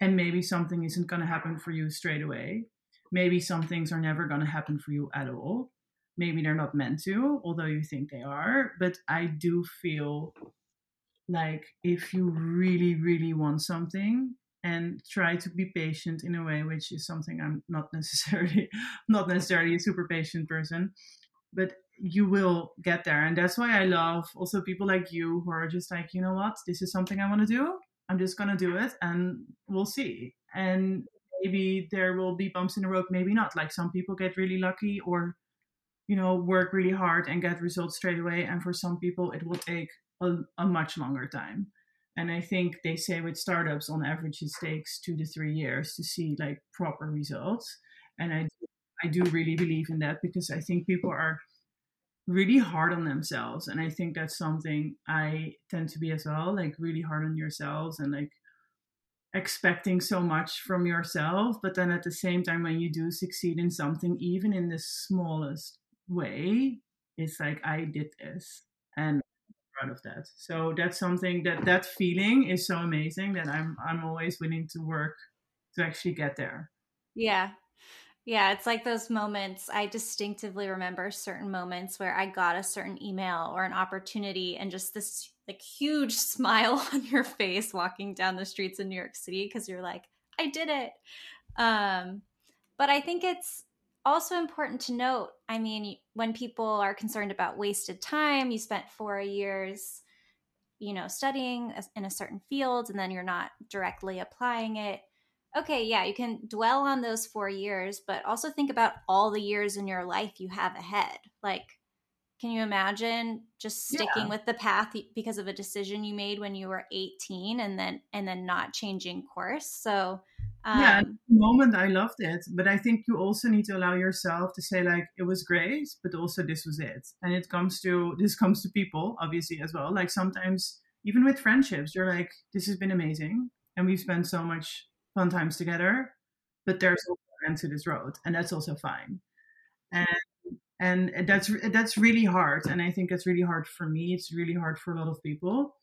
and maybe something isn't going to happen for you straight away maybe some things are never going to happen for you at all. Maybe they're not meant to, although you think they are. But I do feel like if you really, really want something and try to be patient in a way, which is something I'm not necessarily not necessarily a super patient person, but you will get there. And that's why I love also people like you who are just like, you know what, this is something I want to do. I'm just gonna do it and we'll see. And maybe there will be bumps in the road, maybe not. Like some people get really lucky or, you know, work really hard and get results straight away. And for some people, it will take a, a much longer time. And I think they say with startups, on average, it takes two to three years to see like proper results. And I, I do really believe in that because I think people are really hard on themselves. And I think that's something I tend to be as well, like really hard on yourselves and like expecting so much from yourself but then at the same time when you do succeed in something even in the smallest way it's like i did this and I'm proud of that so that's something that that feeling is so amazing that i'm i'm always willing to work to actually get there yeah yeah, it's like those moments. I distinctively remember certain moments where I got a certain email or an opportunity and just this like huge smile on your face walking down the streets in New York City because you're like, I did it. Um, but I think it's also important to note I mean, when people are concerned about wasted time, you spent four years, you know, studying in a certain field and then you're not directly applying it okay, yeah, you can dwell on those four years, but also think about all the years in your life you have ahead. Like, can you imagine just sticking yeah. with the path because of a decision you made when you were 18 and then and then not changing course? So um, yeah, at the moment I loved it, but I think you also need to allow yourself to say like it was great, but also this was it. And it comes to this comes to people obviously as well. Like sometimes even with friendships, you're like this has been amazing, and we've spent so much fun times together, but there's also an end to this road, and that's also fine. And and that's that's really hard, and I think it's really hard for me. It's really hard for a lot of people,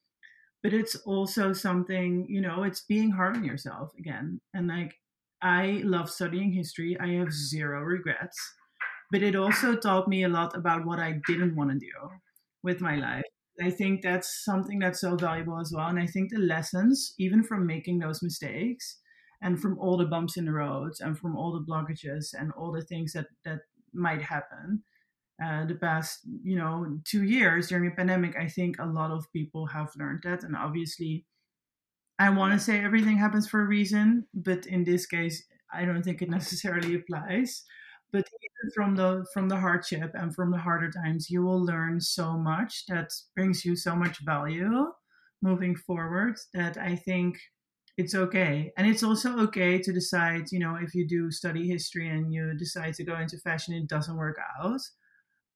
but it's also something you know. It's being hard on yourself again, and like I love studying history. I have zero regrets, but it also taught me a lot about what I didn't want to do with my life. I think that's something that's so valuable as well. And I think the lessons, even from making those mistakes, and from all the bumps in the roads and from all the blockages and all the things that that might happen. Uh, the past you know two years during a pandemic i think a lot of people have learned that and obviously i want to say everything happens for a reason but in this case i don't think it necessarily applies. But even from the from the hardship and from the harder times you will learn so much that brings you so much value moving forward that i think it's okay. And it's also okay to decide you know if you do study history and you decide to go into fashion it doesn't work out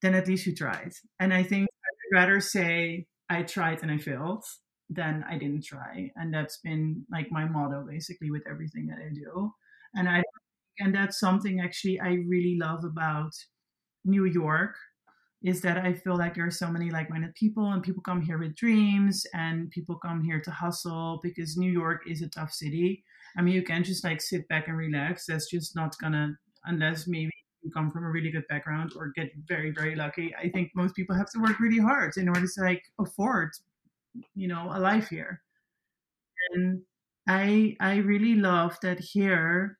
then at least you tried. And i think i'd rather say i tried and i failed than i didn't try. And that's been like my motto basically with everything that i do. And i and that's something actually I really love about New York is that I feel like there are so many like-minded people and people come here with dreams and people come here to hustle because New York is a tough city. I mean, you can't just like sit back and relax. That's just not gonna unless maybe you come from a really good background or get very very lucky. I think most people have to work really hard in order to like afford, you know, a life here. And I I really love that here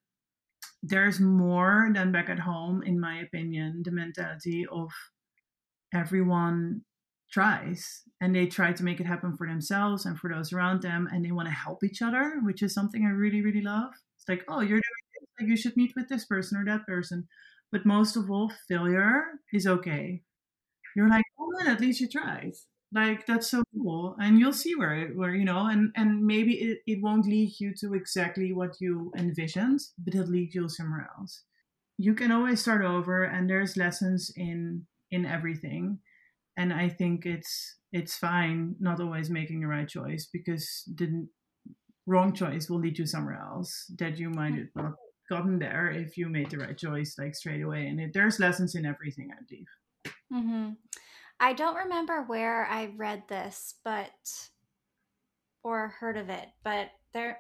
there's more than back at home, in my opinion, the mentality of everyone tries and they try to make it happen for themselves and for those around them and they want to help each other, which is something I really, really love. It's like, oh, you're doing this, like you should meet with this person or that person. But most of all, failure is okay. You're like, oh man, at least you tried like that's so cool and you'll see where it where you know and and maybe it, it won't lead you to exactly what you envisioned but it'll lead you somewhere else you can always start over and there's lessons in in everything. And i think it's it's fine not always making the right choice because the wrong choice will lead you somewhere else. That you might have not gotten there if you made the right choice like straight away. And it, there's lessons in everything i believe. Mm-hmm. I don't remember where I read this, but or heard of it, but there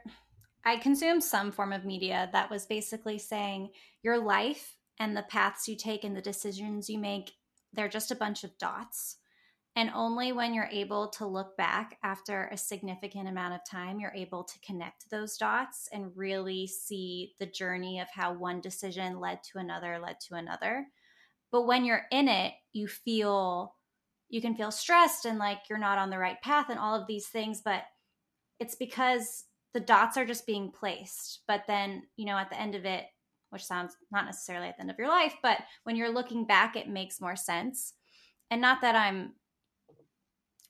I consumed some form of media that was basically saying your life and the paths you take and the decisions you make, they're just a bunch of dots. And only when you're able to look back after a significant amount of time, you're able to connect those dots and really see the journey of how one decision led to another, led to another. But when you're in it, you feel you can feel stressed and like you're not on the right path and all of these things but it's because the dots are just being placed but then you know at the end of it which sounds not necessarily at the end of your life but when you're looking back it makes more sense and not that i'm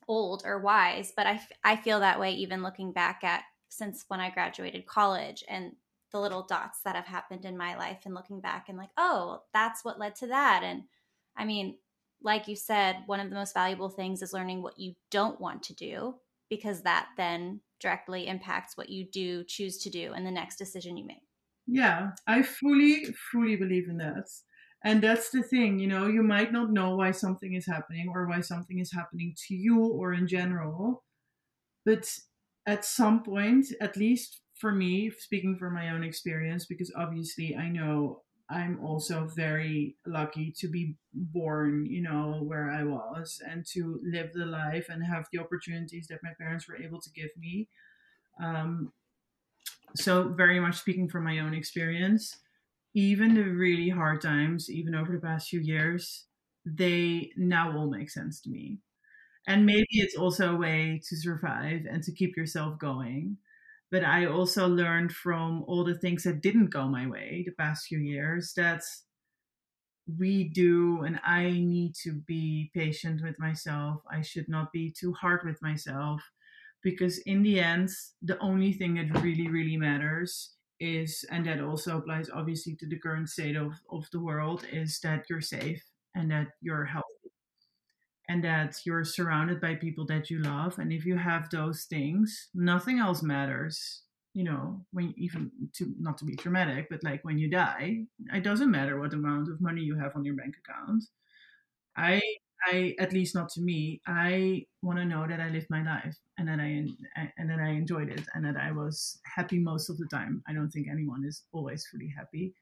old or wise but i, I feel that way even looking back at since when i graduated college and the little dots that have happened in my life and looking back and like oh that's what led to that and i mean like you said, one of the most valuable things is learning what you don't want to do because that then directly impacts what you do choose to do and the next decision you make. Yeah, I fully, fully believe in that. And that's the thing, you know, you might not know why something is happening or why something is happening to you or in general. But at some point, at least for me, speaking from my own experience, because obviously I know I'm also very lucky to be born, you know, where I was and to live the life and have the opportunities that my parents were able to give me. Um, so, very much speaking from my own experience, even the really hard times, even over the past few years, they now all make sense to me. And maybe it's also a way to survive and to keep yourself going but I also learned from all the things that didn't go my way the past few years that we do and I need to be patient with myself. I should not be too hard with myself because in the end the only thing that really really matters is and that also applies obviously to the current state of, of the world is that you're safe and that you're healthy and that you're surrounded by people that you love. And if you have those things nothing else matters you know when even to not to be dramatic but like when you die it doesn't matter what amount of money you have on your bank account. I i at least not to me i want to know that i lived my life and that i and that i enjoyed it and that i was happy most of the time i don't think anyone is always fully happy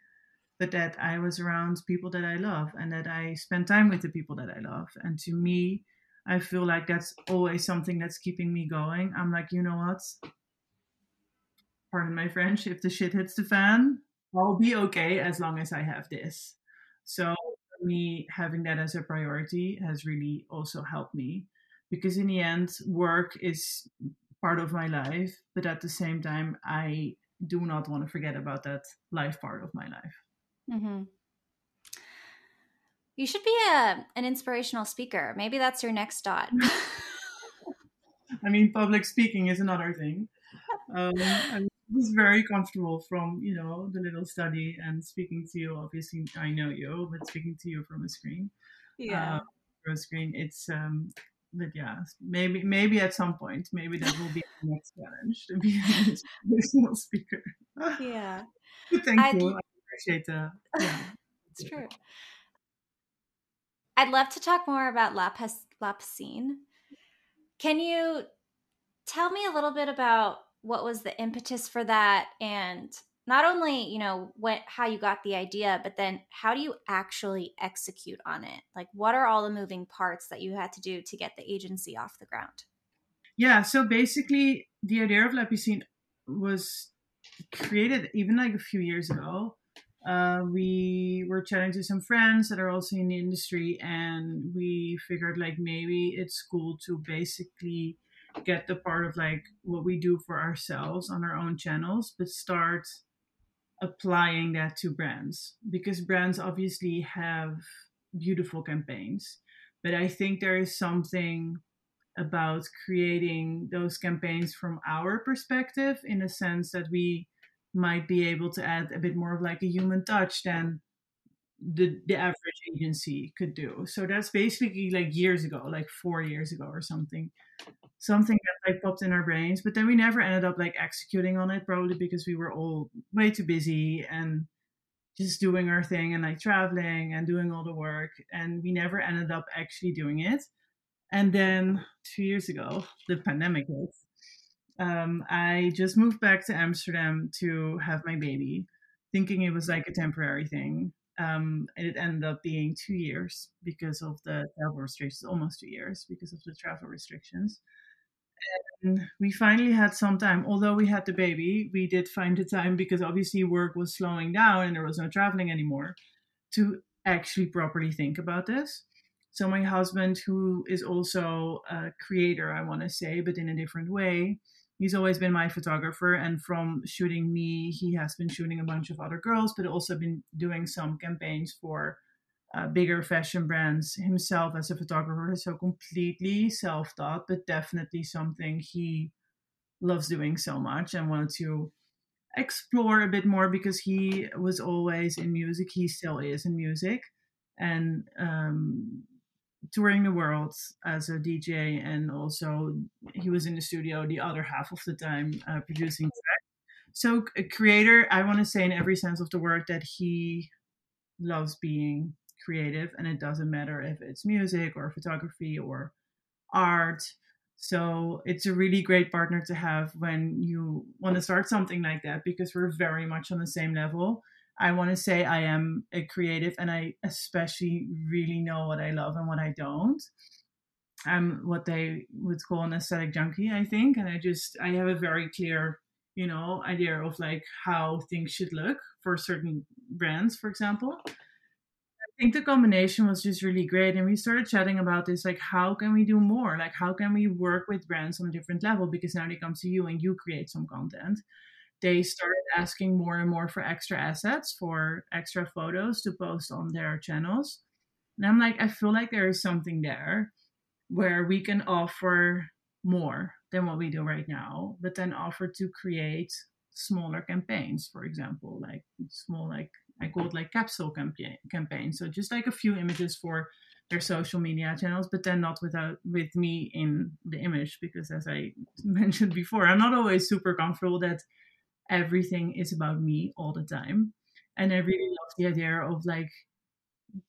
but that I was around people that I love and that I spend time with the people that I love. And to me, I feel like that's always something that's keeping me going. I'm like, you know what? Pardon my French, if the shit hits the fan, I'll be okay as long as I have this. So, me having that as a priority has really also helped me because, in the end, work is part of my life, but at the same time, I do not want to forget about that life part of my life. Mm-hmm. You should be a an inspirational speaker. Maybe that's your next dot. I mean, public speaking is another thing. Um, I was very comfortable from you know the little study and speaking to you. Obviously, I know you, but speaking to you from a screen, yeah, uh, from a screen, it's um, but yeah, maybe maybe at some point, maybe that will be the next challenge to be a inspirational speaker. Yeah, thank I'd, you. I appreciate that. Yeah, it's true. I'd love to talk more about La, La Can you tell me a little bit about what was the impetus for that? And not only you know what how you got the idea but then how do you actually execute on it? Like what are all the moving parts that you had to do to get the agency off the ground? Yeah so basically the idea of La Piscine was created even like a few years ago. Uh, we were chatting to some friends that are also in the industry and we figured like maybe it's cool to basically get the part of like what we do for ourselves on our own channels but start applying that to brands because brands obviously have beautiful campaigns but i think there is something about creating those campaigns from our perspective in a sense that we might be able to add a bit more of like a human touch than the the average agency could do. So that's basically like years ago, like four years ago or something. Something that like popped in our brains, but then we never ended up like executing on it, probably because we were all way too busy and just doing our thing and like traveling and doing all the work, and we never ended up actually doing it. And then two years ago, the pandemic hit, um, I just moved back to Amsterdam to have my baby, thinking it was like a temporary thing. Um, and it ended up being two years because of the travel restrictions, almost two years because of the travel restrictions. And we finally had some time, although we had the baby, we did find the time because obviously work was slowing down and there was no traveling anymore to actually properly think about this. So, my husband, who is also a creator, I want to say, but in a different way, he's always been my photographer and from shooting me he has been shooting a bunch of other girls but also been doing some campaigns for uh, bigger fashion brands himself as a photographer is so completely self-taught but definitely something he loves doing so much and wanted to explore a bit more because he was always in music he still is in music and um, touring the world as a DJ, and also he was in the studio the other half of the time uh, producing. So, a creator, I want to say in every sense of the word that he loves being creative, and it doesn't matter if it's music or photography or art. So it's a really great partner to have when you want to start something like that because we're very much on the same level. I want to say I am a creative and I especially really know what I love and what I don't. I'm what they would call an aesthetic junkie, I think. And I just, I have a very clear, you know, idea of like how things should look for certain brands, for example. Think the combination was just really great. And we started chatting about this like, how can we do more? Like, how can we work with brands on a different level? Because now they come to you and you create some content they started asking more and more for extra assets, for extra photos to post on their channels. And I'm like, I feel like there is something there where we can offer more than what we do right now, but then offer to create smaller campaigns, for example, like small, like I call it like capsule campaign campaign. So just like a few images for their social media channels, but then not without with me in the image because as I mentioned before, I'm not always super comfortable that everything is about me all the time. And I really love the idea of like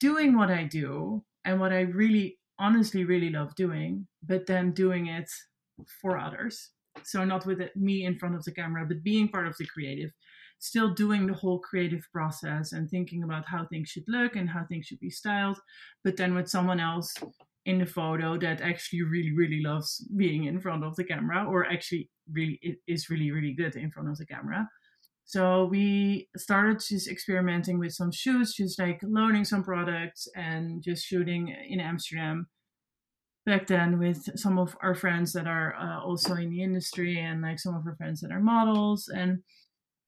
doing what I do and what I really honestly really love doing, but then doing it for others. So not with it, me in front of the camera, but being part of the creative, still doing the whole creative process and thinking about how things should look and how things should be styled, but then with someone else in the photo that actually really really loves being in front of the camera or actually really is really really good in front of the camera. So we started just experimenting with some shoots just like loading some products and just shooting in amsterdam back then with some of our friends that are uh, also in the industry and like some of our friends that are models and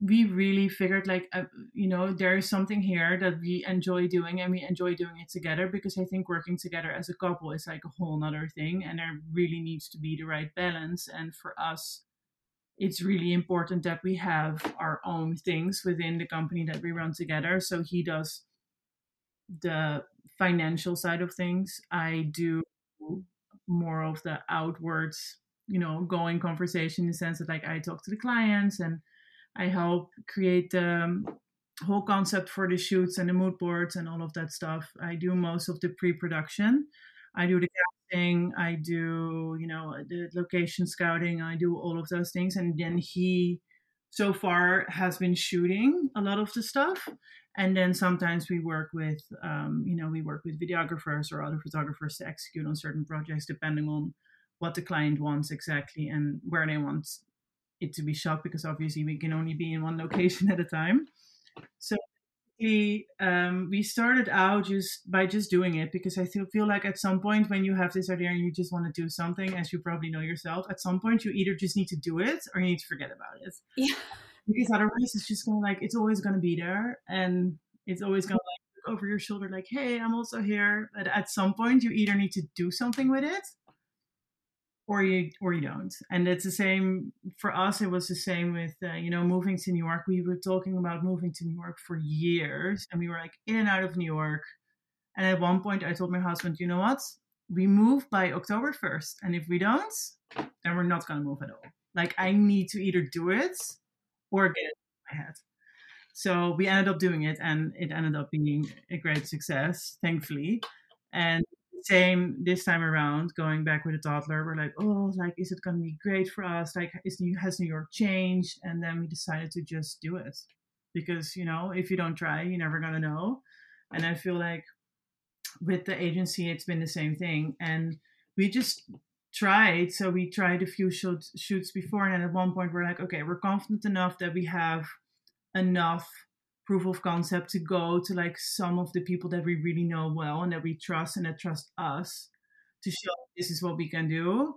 we really figured like uh, you know there is something here that we enjoy doing and we enjoy doing it together because i think working together as a couple is like a whole nother thing and there really needs to be the right balance. And for us it's really important that we have our own things within the company that we run together. So he does the financial side of things. I do more of the outwards you know going conversation in the sense that like i talk to the clients and I help create the um, whole concept for the shoots and the mood boards and all of that stuff. I do most of the pre-production. I do the casting. I do you know the location scouting. I do all of those things, and then he so far has been shooting a lot of the stuff and then sometimes we work with um, you know we work with videographers or other photographers to execute on certain projects depending on what the client wants exactly and where they want it to be shot because obviously we can only be in one location at a time. So we um, we started out just by just doing it because I feel feel like at some point when you have this idea and you just want to do something, as you probably know yourself, at some point you either just need to do it or you need to forget about it. Yeah. Because otherwise it's just gonna like it's always gonna be there and it's always gonna like look over your shoulder like, hey, I'm also here. But at some point you either need to do something with it or you or you don't. And it's the same for us it was the same with uh, you know moving to new york. We were talking about moving to new york for years and we were like in and out of new york. And at one point i told my husband you know what? We move by october 1st and if we don't then we're not going to move at all. Like i need to either do it or get it in my head. So we ended up doing it and it ended up being a great success thankfully. And same this time around going back with a toddler we're like oh like is it going to be great for us? Like is new has new york changed? And then we decided to just do it. Because you know if you don't try you're never going to know. And i feel like with the agency it's been the same thing. And we just tried so we tried a few shoots shoots before and at one point we're like okay we're confident enough that we have enough proof of concept to go to like some of the people that we really know well and that we trust and that trust us to show this is what we can do.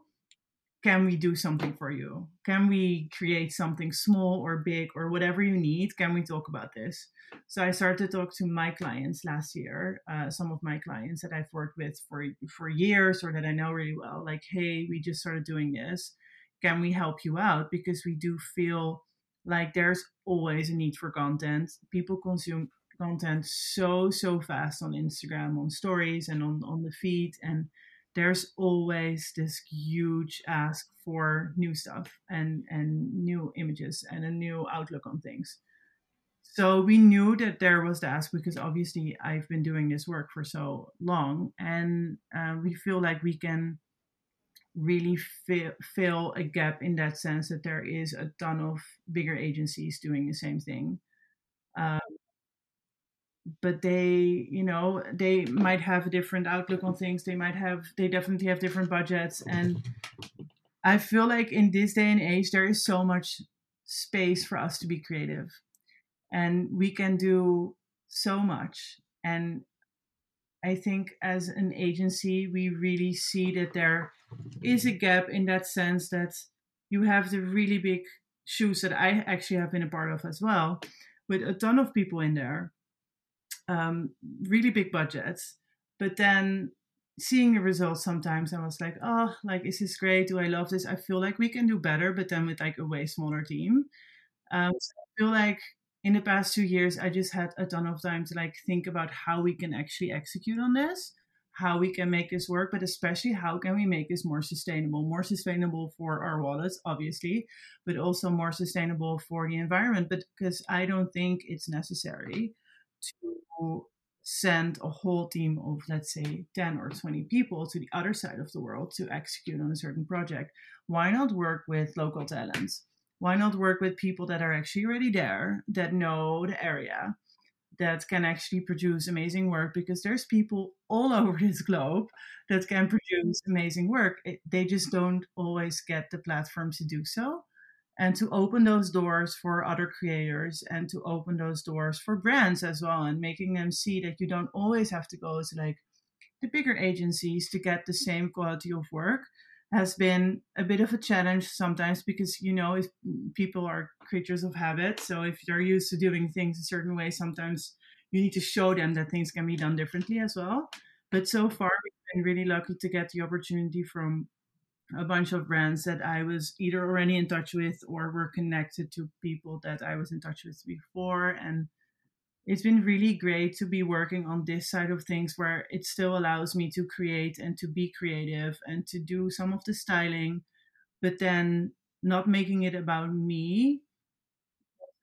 Can we do something for you? Can we create something small or big or whatever you need? Can we talk about this? So i started to talk to my clients last year uh, some of my clients that i've worked with for for years or that i know really well like hey we just started doing this. Can we help you out? Because we do feel like there's always a need for content. People consume content so so fast on instagram on stories and on on the feed and there's always this huge ask for new stuff and and new images and a new outlook on things. So we knew that there was the ask because obviously i've been doing this work for so long and uh, we feel like we can really fill, fill a gap in that sense that there is a ton of bigger agencies doing the same thing. Um, but they, you know, they might have a different outlook on things. They might have, they definitely have different budgets. And I feel like in this day and age, there is so much space for us to be creative. And we can do so much. And I think as an agency, we really see that there is a gap in that sense that you have the really big shoes that I actually have been a part of as well, with a ton of people in there, um, really big budgets. But then seeing the results sometimes, I was like, oh, like, is this great? Do I love this? I feel like we can do better, but then with like a way smaller team. Um, so I feel like in the past two years, I just had a ton of time to like think about how we can actually execute on this, how we can make this work, but especially how can we make this more sustainable, more sustainable for our wallets, obviously, but also more sustainable for the environment. But because I don't think it's necessary to send a whole team of let's say 10 or 20 people to the other side of the world to execute on a certain project why not work with local talents why not work with people that are actually already there, that know the area, that can actually produce amazing work? Because there's people all over this globe that can produce amazing work. It, they just don't always get the platform to do so. And to open those doors for other creators and to open those doors for brands as well, and making them see that you don't always have to go to like the bigger agencies to get the same quality of work has been a bit of a challenge sometimes because you know if people are creatures of habit so if they're used to doing things a certain way sometimes you need to show them that things can be done differently as well. But so far we've been really lucky to get the opportunity from a bunch of brands that I was either already in touch with or were connected to people that I was in touch with before and it's been really great to be working on this side of things where it still allows me to create and to be creative and to do some of the styling, but then not making it about me.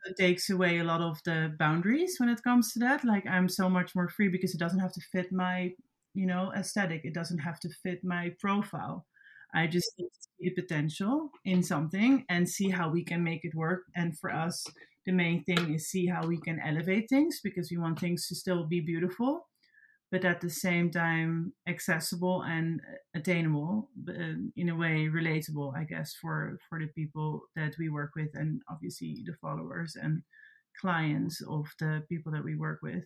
It takes away a lot of the boundaries when it comes to that. Like I'm so much more free because it doesn't have to fit my, you know, aesthetic. It doesn't have to fit my profile. I just see the potential in something and see how we can make it work. And for us, the main thing is see how we can elevate things because we want things to still be beautiful but at the same time accessible and attainable uh, in a way relatable i guess for for the people that we work with and obviously the followers and clients of the people that we work with.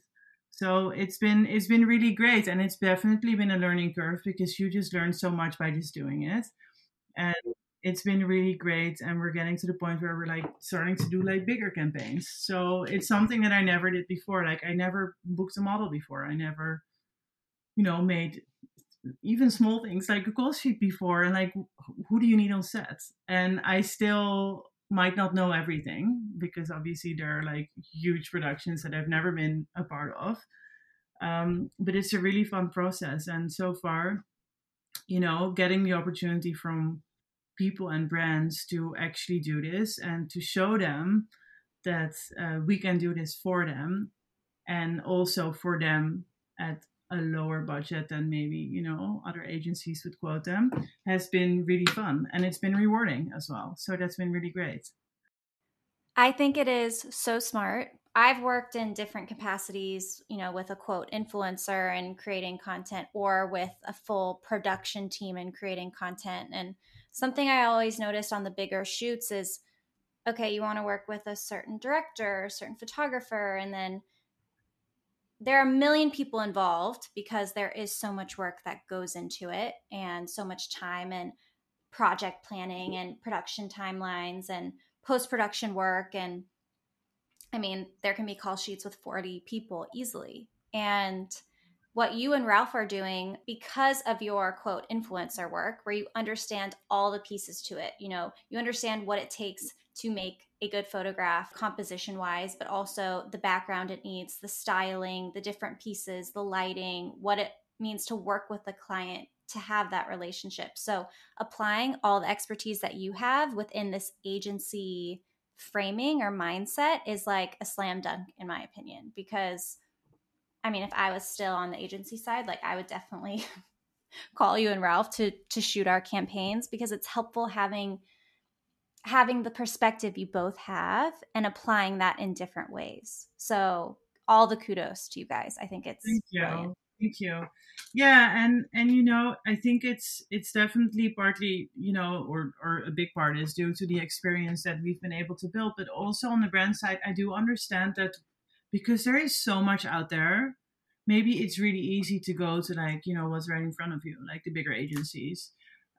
So it's been it's been really great and it's definitely been a learning curve because you just learn so much by just doing it. And it's been really great and we're getting to the point where we're like starting to do like bigger campaigns. So it's something that i never did before. Like i never booked a model before. I never you know made even small things like a call sheet before and like who do you need on set? And i still might not know everything because obviously there are like huge productions that i've never been a part of. Um, but it's a really fun process and so far you know getting the opportunity from people and brands to actually do this and to show them that uh, we can do this for them and also for them at a lower budget than maybe you know other agencies would quote them has been really fun and it's been rewarding as well. So that's been really great. I think it is so smart. I've worked in different capacities you know with a quote influencer and creating content or with a full production team and creating content and something I always noticed on the bigger shoots is okay, you want to work with a certain director, a certain photographer, and then there are a million people involved because there is so much work that goes into it and so much time and project planning and production timelines and post production work. And I mean, there can be call sheets with 40 people easily. And what you and Ralph are doing because of your quote influencer work, where you understand all the pieces to it. You know, you understand what it takes to make a good photograph composition wise, but also the background it needs, the styling, the different pieces, the lighting, what it means to work with the client to have that relationship. So, applying all the expertise that you have within this agency framing or mindset is like a slam dunk, in my opinion, because I mean, if I was still on the agency side, like I would definitely call you and Ralph to to shoot our campaigns because it's helpful having having the perspective you both have and applying that in different ways. So all the kudos to you guys. I think it's Thank you. Brilliant. Thank you. Yeah, and and you know, I think it's it's definitely partly, you know, or or a big part is due to the experience that we've been able to build, but also on the brand side, I do understand that because there is so much out there. Maybe it's really easy to go to like you know what's right in front of you like the bigger agencies.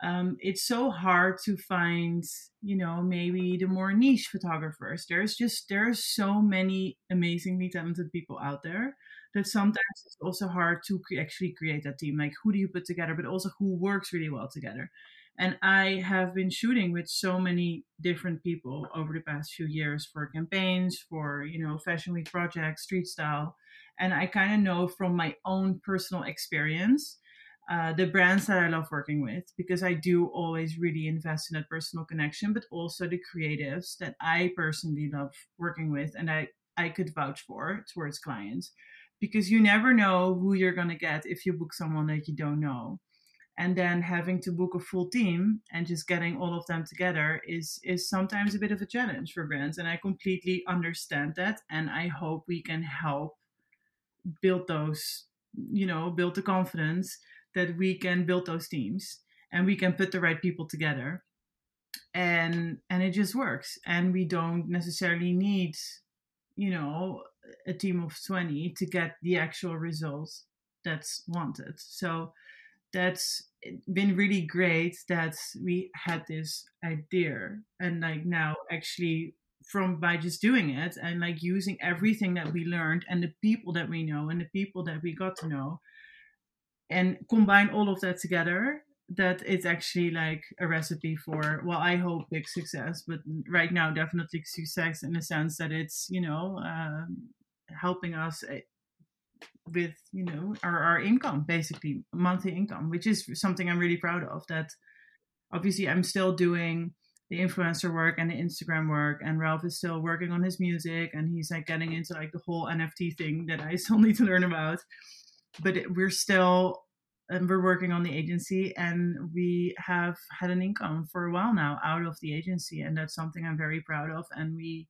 Um, it's so hard to find you know maybe the more niche photographers. There's just there's so many amazingly talented people out there that sometimes it's also hard to actually create that team. Like who do you put together but also who works really well together and I have been shooting with so many different people over the past few years for campaigns, for, you know, fashion week projects, street style. And I kind of know from my own personal experience uh, the brands that I love working with because I do always really invest in that personal connection, but also the creatives that I personally love working with and I, I could vouch for towards clients because you never know who you're going to get if you book someone that you don't know and then having to book a full team and just getting all of them together is is sometimes a bit of a challenge for brands and i completely understand that and i hope we can help build those you know build the confidence that we can build those teams and we can put the right people together. And and it just works and we don't necessarily need you know a team of 20 to get the actual results that's wanted. So that's been really great that we had this idea. And like now actually from by just doing it and like using everything that we learned and the people that we know and the people that we got to know and combine all of that together that it's actually like a recipe for well i hope big success but right now definitely success in the sense that it's you know um, helping us eh, with you know our, our income basically monthly income which is something i'm really proud of that obviously i'm still doing the influencer work and the instagram work and ralph is still working on his music and he's like getting into like the whole nft thing that i still need to learn about. But it, we're still and we're working on the agency and we have had an income for a while now out of the agency and that's something i'm very proud of and we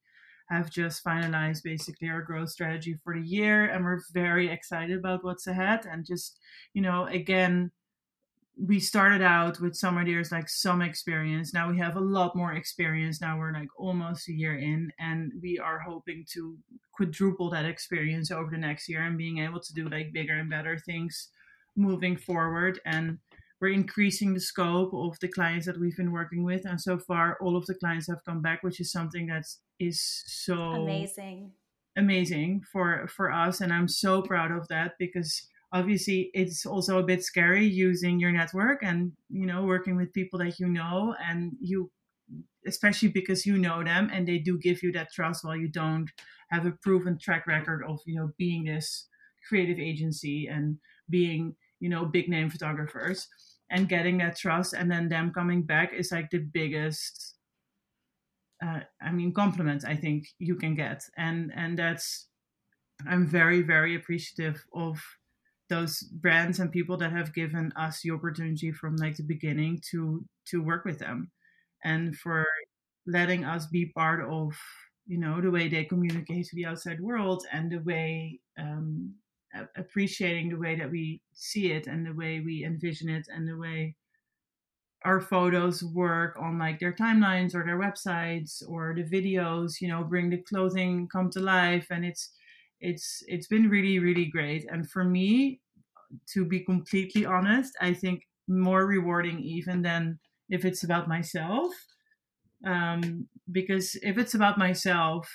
have just finalized basically our growth strategy for the year and we're very excited about what's ahead. And just you know again we started out with some ideas like some experience. Now we have a lot more experience. Now we're like almost a year in and we are hoping to quadruple that experience over the next year and being able to do like bigger and better things moving forward. And we're increasing the scope of the clients that we've been working with and so far all of the clients have come back which is something that is so amazing. amazing for for us and i'm so proud of that because obviously it's also a bit scary using your network and you know working with people that you know and you especially because you know them and they do give you that trust while you don't have a proven track record of you know being this creative agency and being you know big name photographers and getting that trust and then them coming back is like the biggest uh, i mean compliment i think you can get. And and that's i'm very very appreciative of those brands and people that have given us the opportunity from like the beginning to to work with them. And for letting us be part of you know the way they communicate to the outside world and the way um, appreciating the way that we see it and the way we envision it and the way our photos work on like their timelines or their websites or the videos you know bring the clothing come to life. And it's it's it's been really really great. And for me to be completely honest i think more rewarding even than if it's about myself. Um, because if it's about myself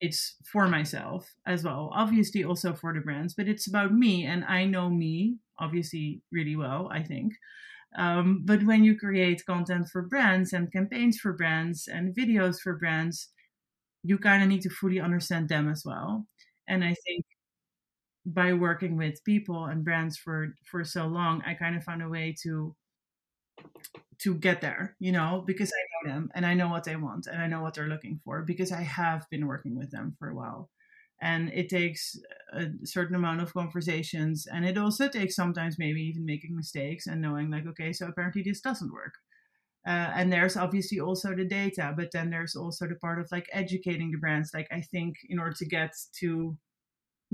it's for myself as well. Obviously also for the brands but it's about me and i know me obviously really well i think. Um, but when you create content for brands and campaigns for brands and videos for brands you kind of need to fully understand them as well. And i think by working with people and brands for for so long i kind of found a way to to get there, you know, because I know them and I know what they want and I know what they're looking for because I have been working with them for a while. And it takes a certain amount of conversations and it also takes sometimes maybe even making mistakes and knowing, like, okay, so apparently this doesn't work. Uh, and there's obviously also the data, but then there's also the part of like educating the brands. Like, I think in order to get to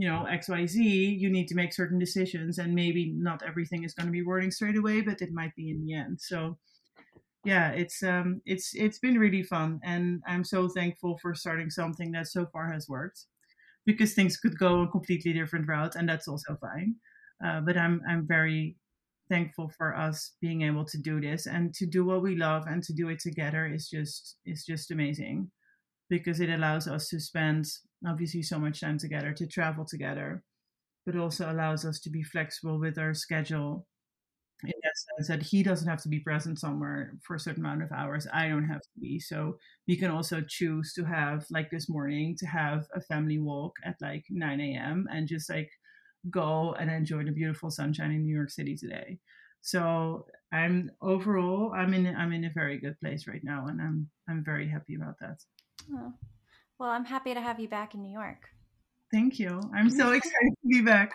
you know xyz you need to make certain decisions and maybe not everything is going to be wording straight away but it might be in the end. So yeah it's um it's it's been really fun and i'm so thankful for starting something that so far has worked because things could go a completely different route and that's also fine. Uh, but i'm i'm very thankful for us being able to do this and to do what we love and to do it together is just is just amazing because it allows us to spend obviously so much time together, to travel together, but also allows us to be flexible with our schedule in that sense that he doesn't have to be present somewhere for a certain amount of hours. I don't have to be. So we can also choose to have, like this morning, to have a family walk at like 9 a.m. and just like go and enjoy the beautiful sunshine in New York City today. So I'm overall I'm in I'm in a very good place right now and I'm I'm very happy about that. Oh. Well, I'm happy to have you back in New York. Thank you. I'm so excited to be back.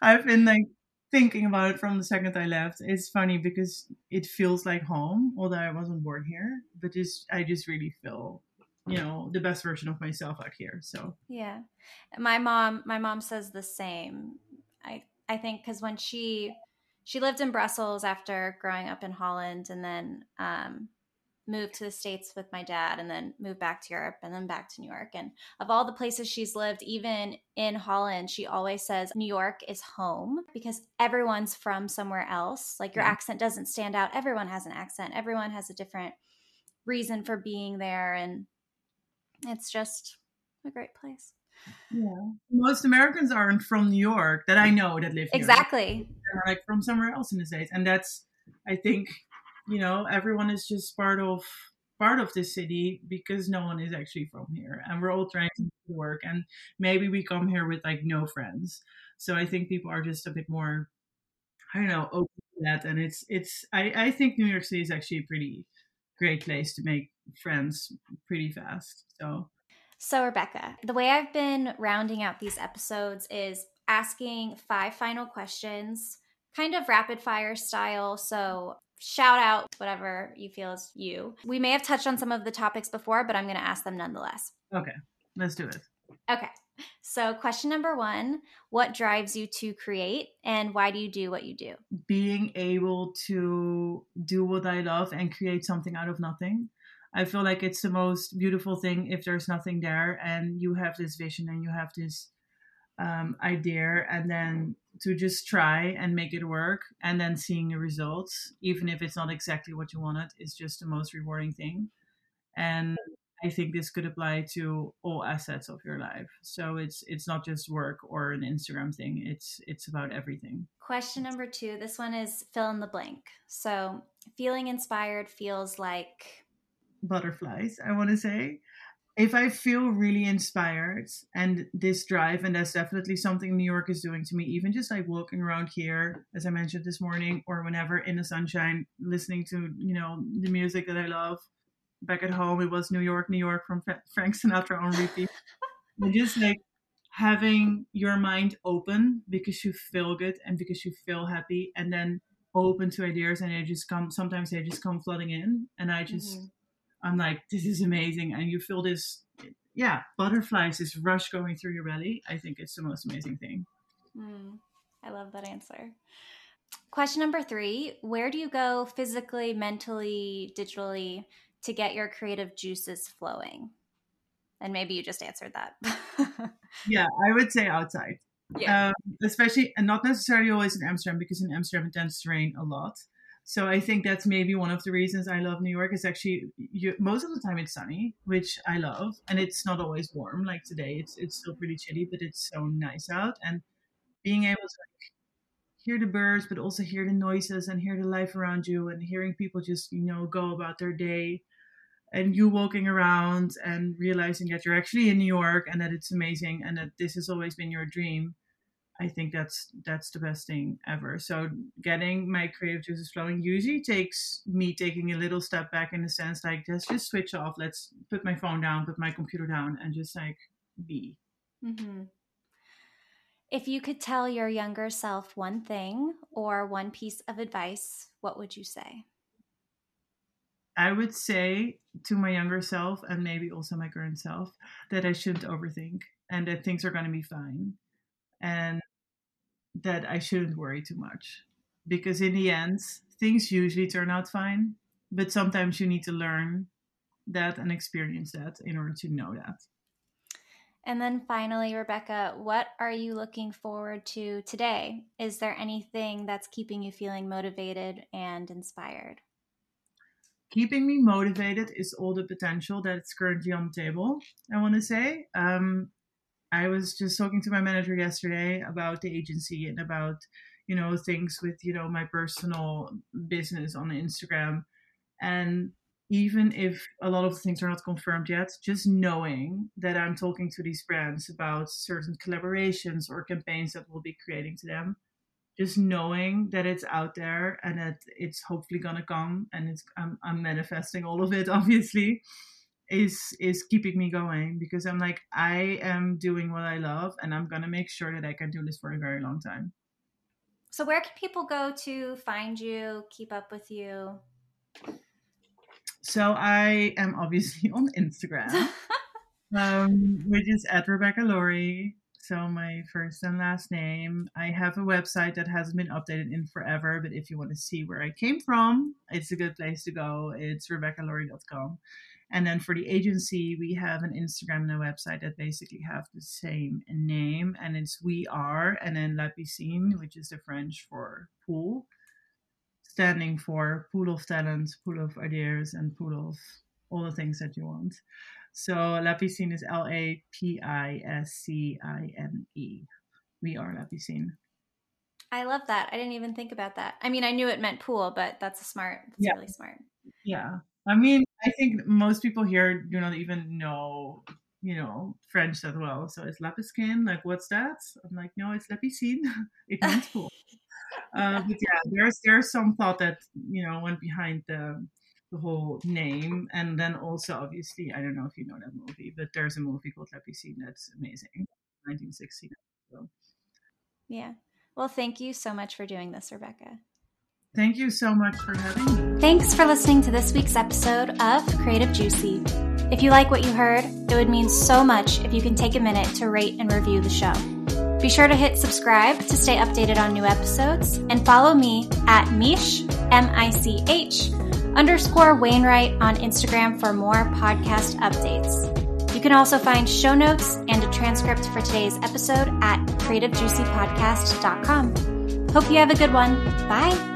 I've been like thinking about it from the second I left. It's funny because it feels like home, although I wasn't born here. But just I just really feel, you know, the best version of myself out here. So yeah, my mom, my mom says the same. I I think because when she she lived in Brussels after growing up in Holland, and then um, moved to the States with my dad and then moved back to Europe and then back to New York. And of all the places she's lived, even in Holland, she always says New York is home because everyone's from somewhere else. Like your yeah. accent doesn't stand out. Everyone has an accent, everyone has a different reason for being there. And it's just a great place. Yeah. Most Americans aren't from New York that I know that live here. Exactly. They're like from somewhere else in the States. And that's I think you know everyone is just part of part of the city because no one is actually from here. And we're all trying to work. And maybe we come here with like no friends. So i think people are just a bit more i don't know open to that. And it's it's i i think new york city is actually a pretty great place to make friends pretty fast. So so rebecca the way i've been rounding out these episodes is asking five final questions kind of rapid fire style. So shout out whatever you feel is you. We may have touched on some of the topics before, but I'm going to ask them nonetheless. Okay, let's do it. Okay. So, question number one What drives you to create and why do you do what you do? Being able to do what I love and create something out of nothing. I feel like it's the most beautiful thing if there's nothing there and you have this vision and you have this um, idea and then to just try and make it work and then seeing the results even if it's not exactly what you wanted is just the most rewarding thing. And i think this could apply to all assets of your life. So it's it's not just work or an instagram thing it's it's about everything. Question number two this one is fill in the blank. So feeling inspired feels like butterflies i want to say if I feel really inspired and this drive, and that's definitely something New York is doing to me, even just like walking around here, as I mentioned this morning, or whenever in the sunshine, listening to, you know, the music that I love. Back at home, it was New York, New York from Frank Sinatra on repeat. just like having your mind open because you feel good and because you feel happy, and then open to ideas, and they just come, sometimes they just come flooding in. And I just, mm-hmm I'm like, this is amazing. And you feel this, yeah, butterflies, this rush going through your belly. I think it's the most amazing thing. Mm, I love that answer. Question number three Where do you go physically, mentally, digitally to get your creative juices flowing? And maybe you just answered that. yeah, I would say outside. Yeah. Um, especially, and not necessarily always in Amsterdam, because in Amsterdam it tends to rain a lot. So I think that's maybe one of the reasons I love New York is actually you, most of the time it's sunny, which I love, and it's not always warm. Like today, it's it's still pretty chilly, but it's so nice out, and being able to like, hear the birds, but also hear the noises and hear the life around you, and hearing people just you know go about their day, and you walking around and realizing that you're actually in New York and that it's amazing and that this has always been your dream I think that's that's the best thing ever. So getting my creative juices flowing usually takes me taking a little step back in the sense like let's just switch off. Let's put my phone down, put my computer down, and just like be. Mm-hmm. If you could tell your younger self one thing or one piece of advice, what would you say? I would say to my younger self and maybe also my current self that I shouldn't overthink and that things are going to be fine and that I shouldn't worry too much. Because in the end things usually turn out fine but sometimes you need to learn that and experience that in order to know that. And then finally rebecca what are you looking forward to today? Is there anything that's keeping you feeling motivated and inspired? Keeping me motivated is all the potential that's currently on the table i want to say. Um, I was just talking to my manager yesterday about the agency and about, you know, things with, you know, my personal business on Instagram. And even if a lot of things are not confirmed yet, just knowing that I'm talking to these brands about certain collaborations or campaigns that we'll be creating to them, just knowing that it's out there and that it's hopefully gonna come and it's I'm, I'm manifesting all of it obviously is is keeping me going because I'm like I am doing what I love and I'm gonna make sure that I can do this for a very long time. So where can people go to find you, keep up with you? So I am obviously on Instagram, um, which is at Rebecca Laurey. So my first and last name. I have a website that hasn't been updated in forever, but if you want to see where I came from, it's a good place to go. It's rebeccalaurey.com. And then for the agency, we have an Instagram and a website that basically have the same name, and it's We Are, and then La Piscine, which is the French for pool, standing for pool of talent, pool of ideas, and pool of all the things that you want. So La Piscine is L A P I S C I N E. We are La Piscine. I love that. I didn't even think about that. I mean, I knew it meant pool, but that's a smart. That's Yeah. really smart. Yeah. I mean, I think most people here do not even know, you know, French that well. So it's La Piscine, like, what's that? I'm like, no, it's La Piscine. it means pool. uh, but yeah, there's there's some thought that you know went behind the the whole name, and then also obviously I don't know if you know that movie, but there's a movie called La Piscine that's amazing, 1960. So Yeah. Well, thank you so much for doing this, Rebecca. Thank you so much for having me. Thanks for listening to this week's episode of Creative Juicy. If you like what you heard, it would mean so much if you can take a minute to rate and review the show. Be sure to hit subscribe to stay updated on new episodes and follow me at Mish, M I C H, underscore Wainwright on Instagram for more podcast updates. You can also find show notes and a transcript for today's episode at creativejuicypodcast.com. Hope you have a good one. Bye.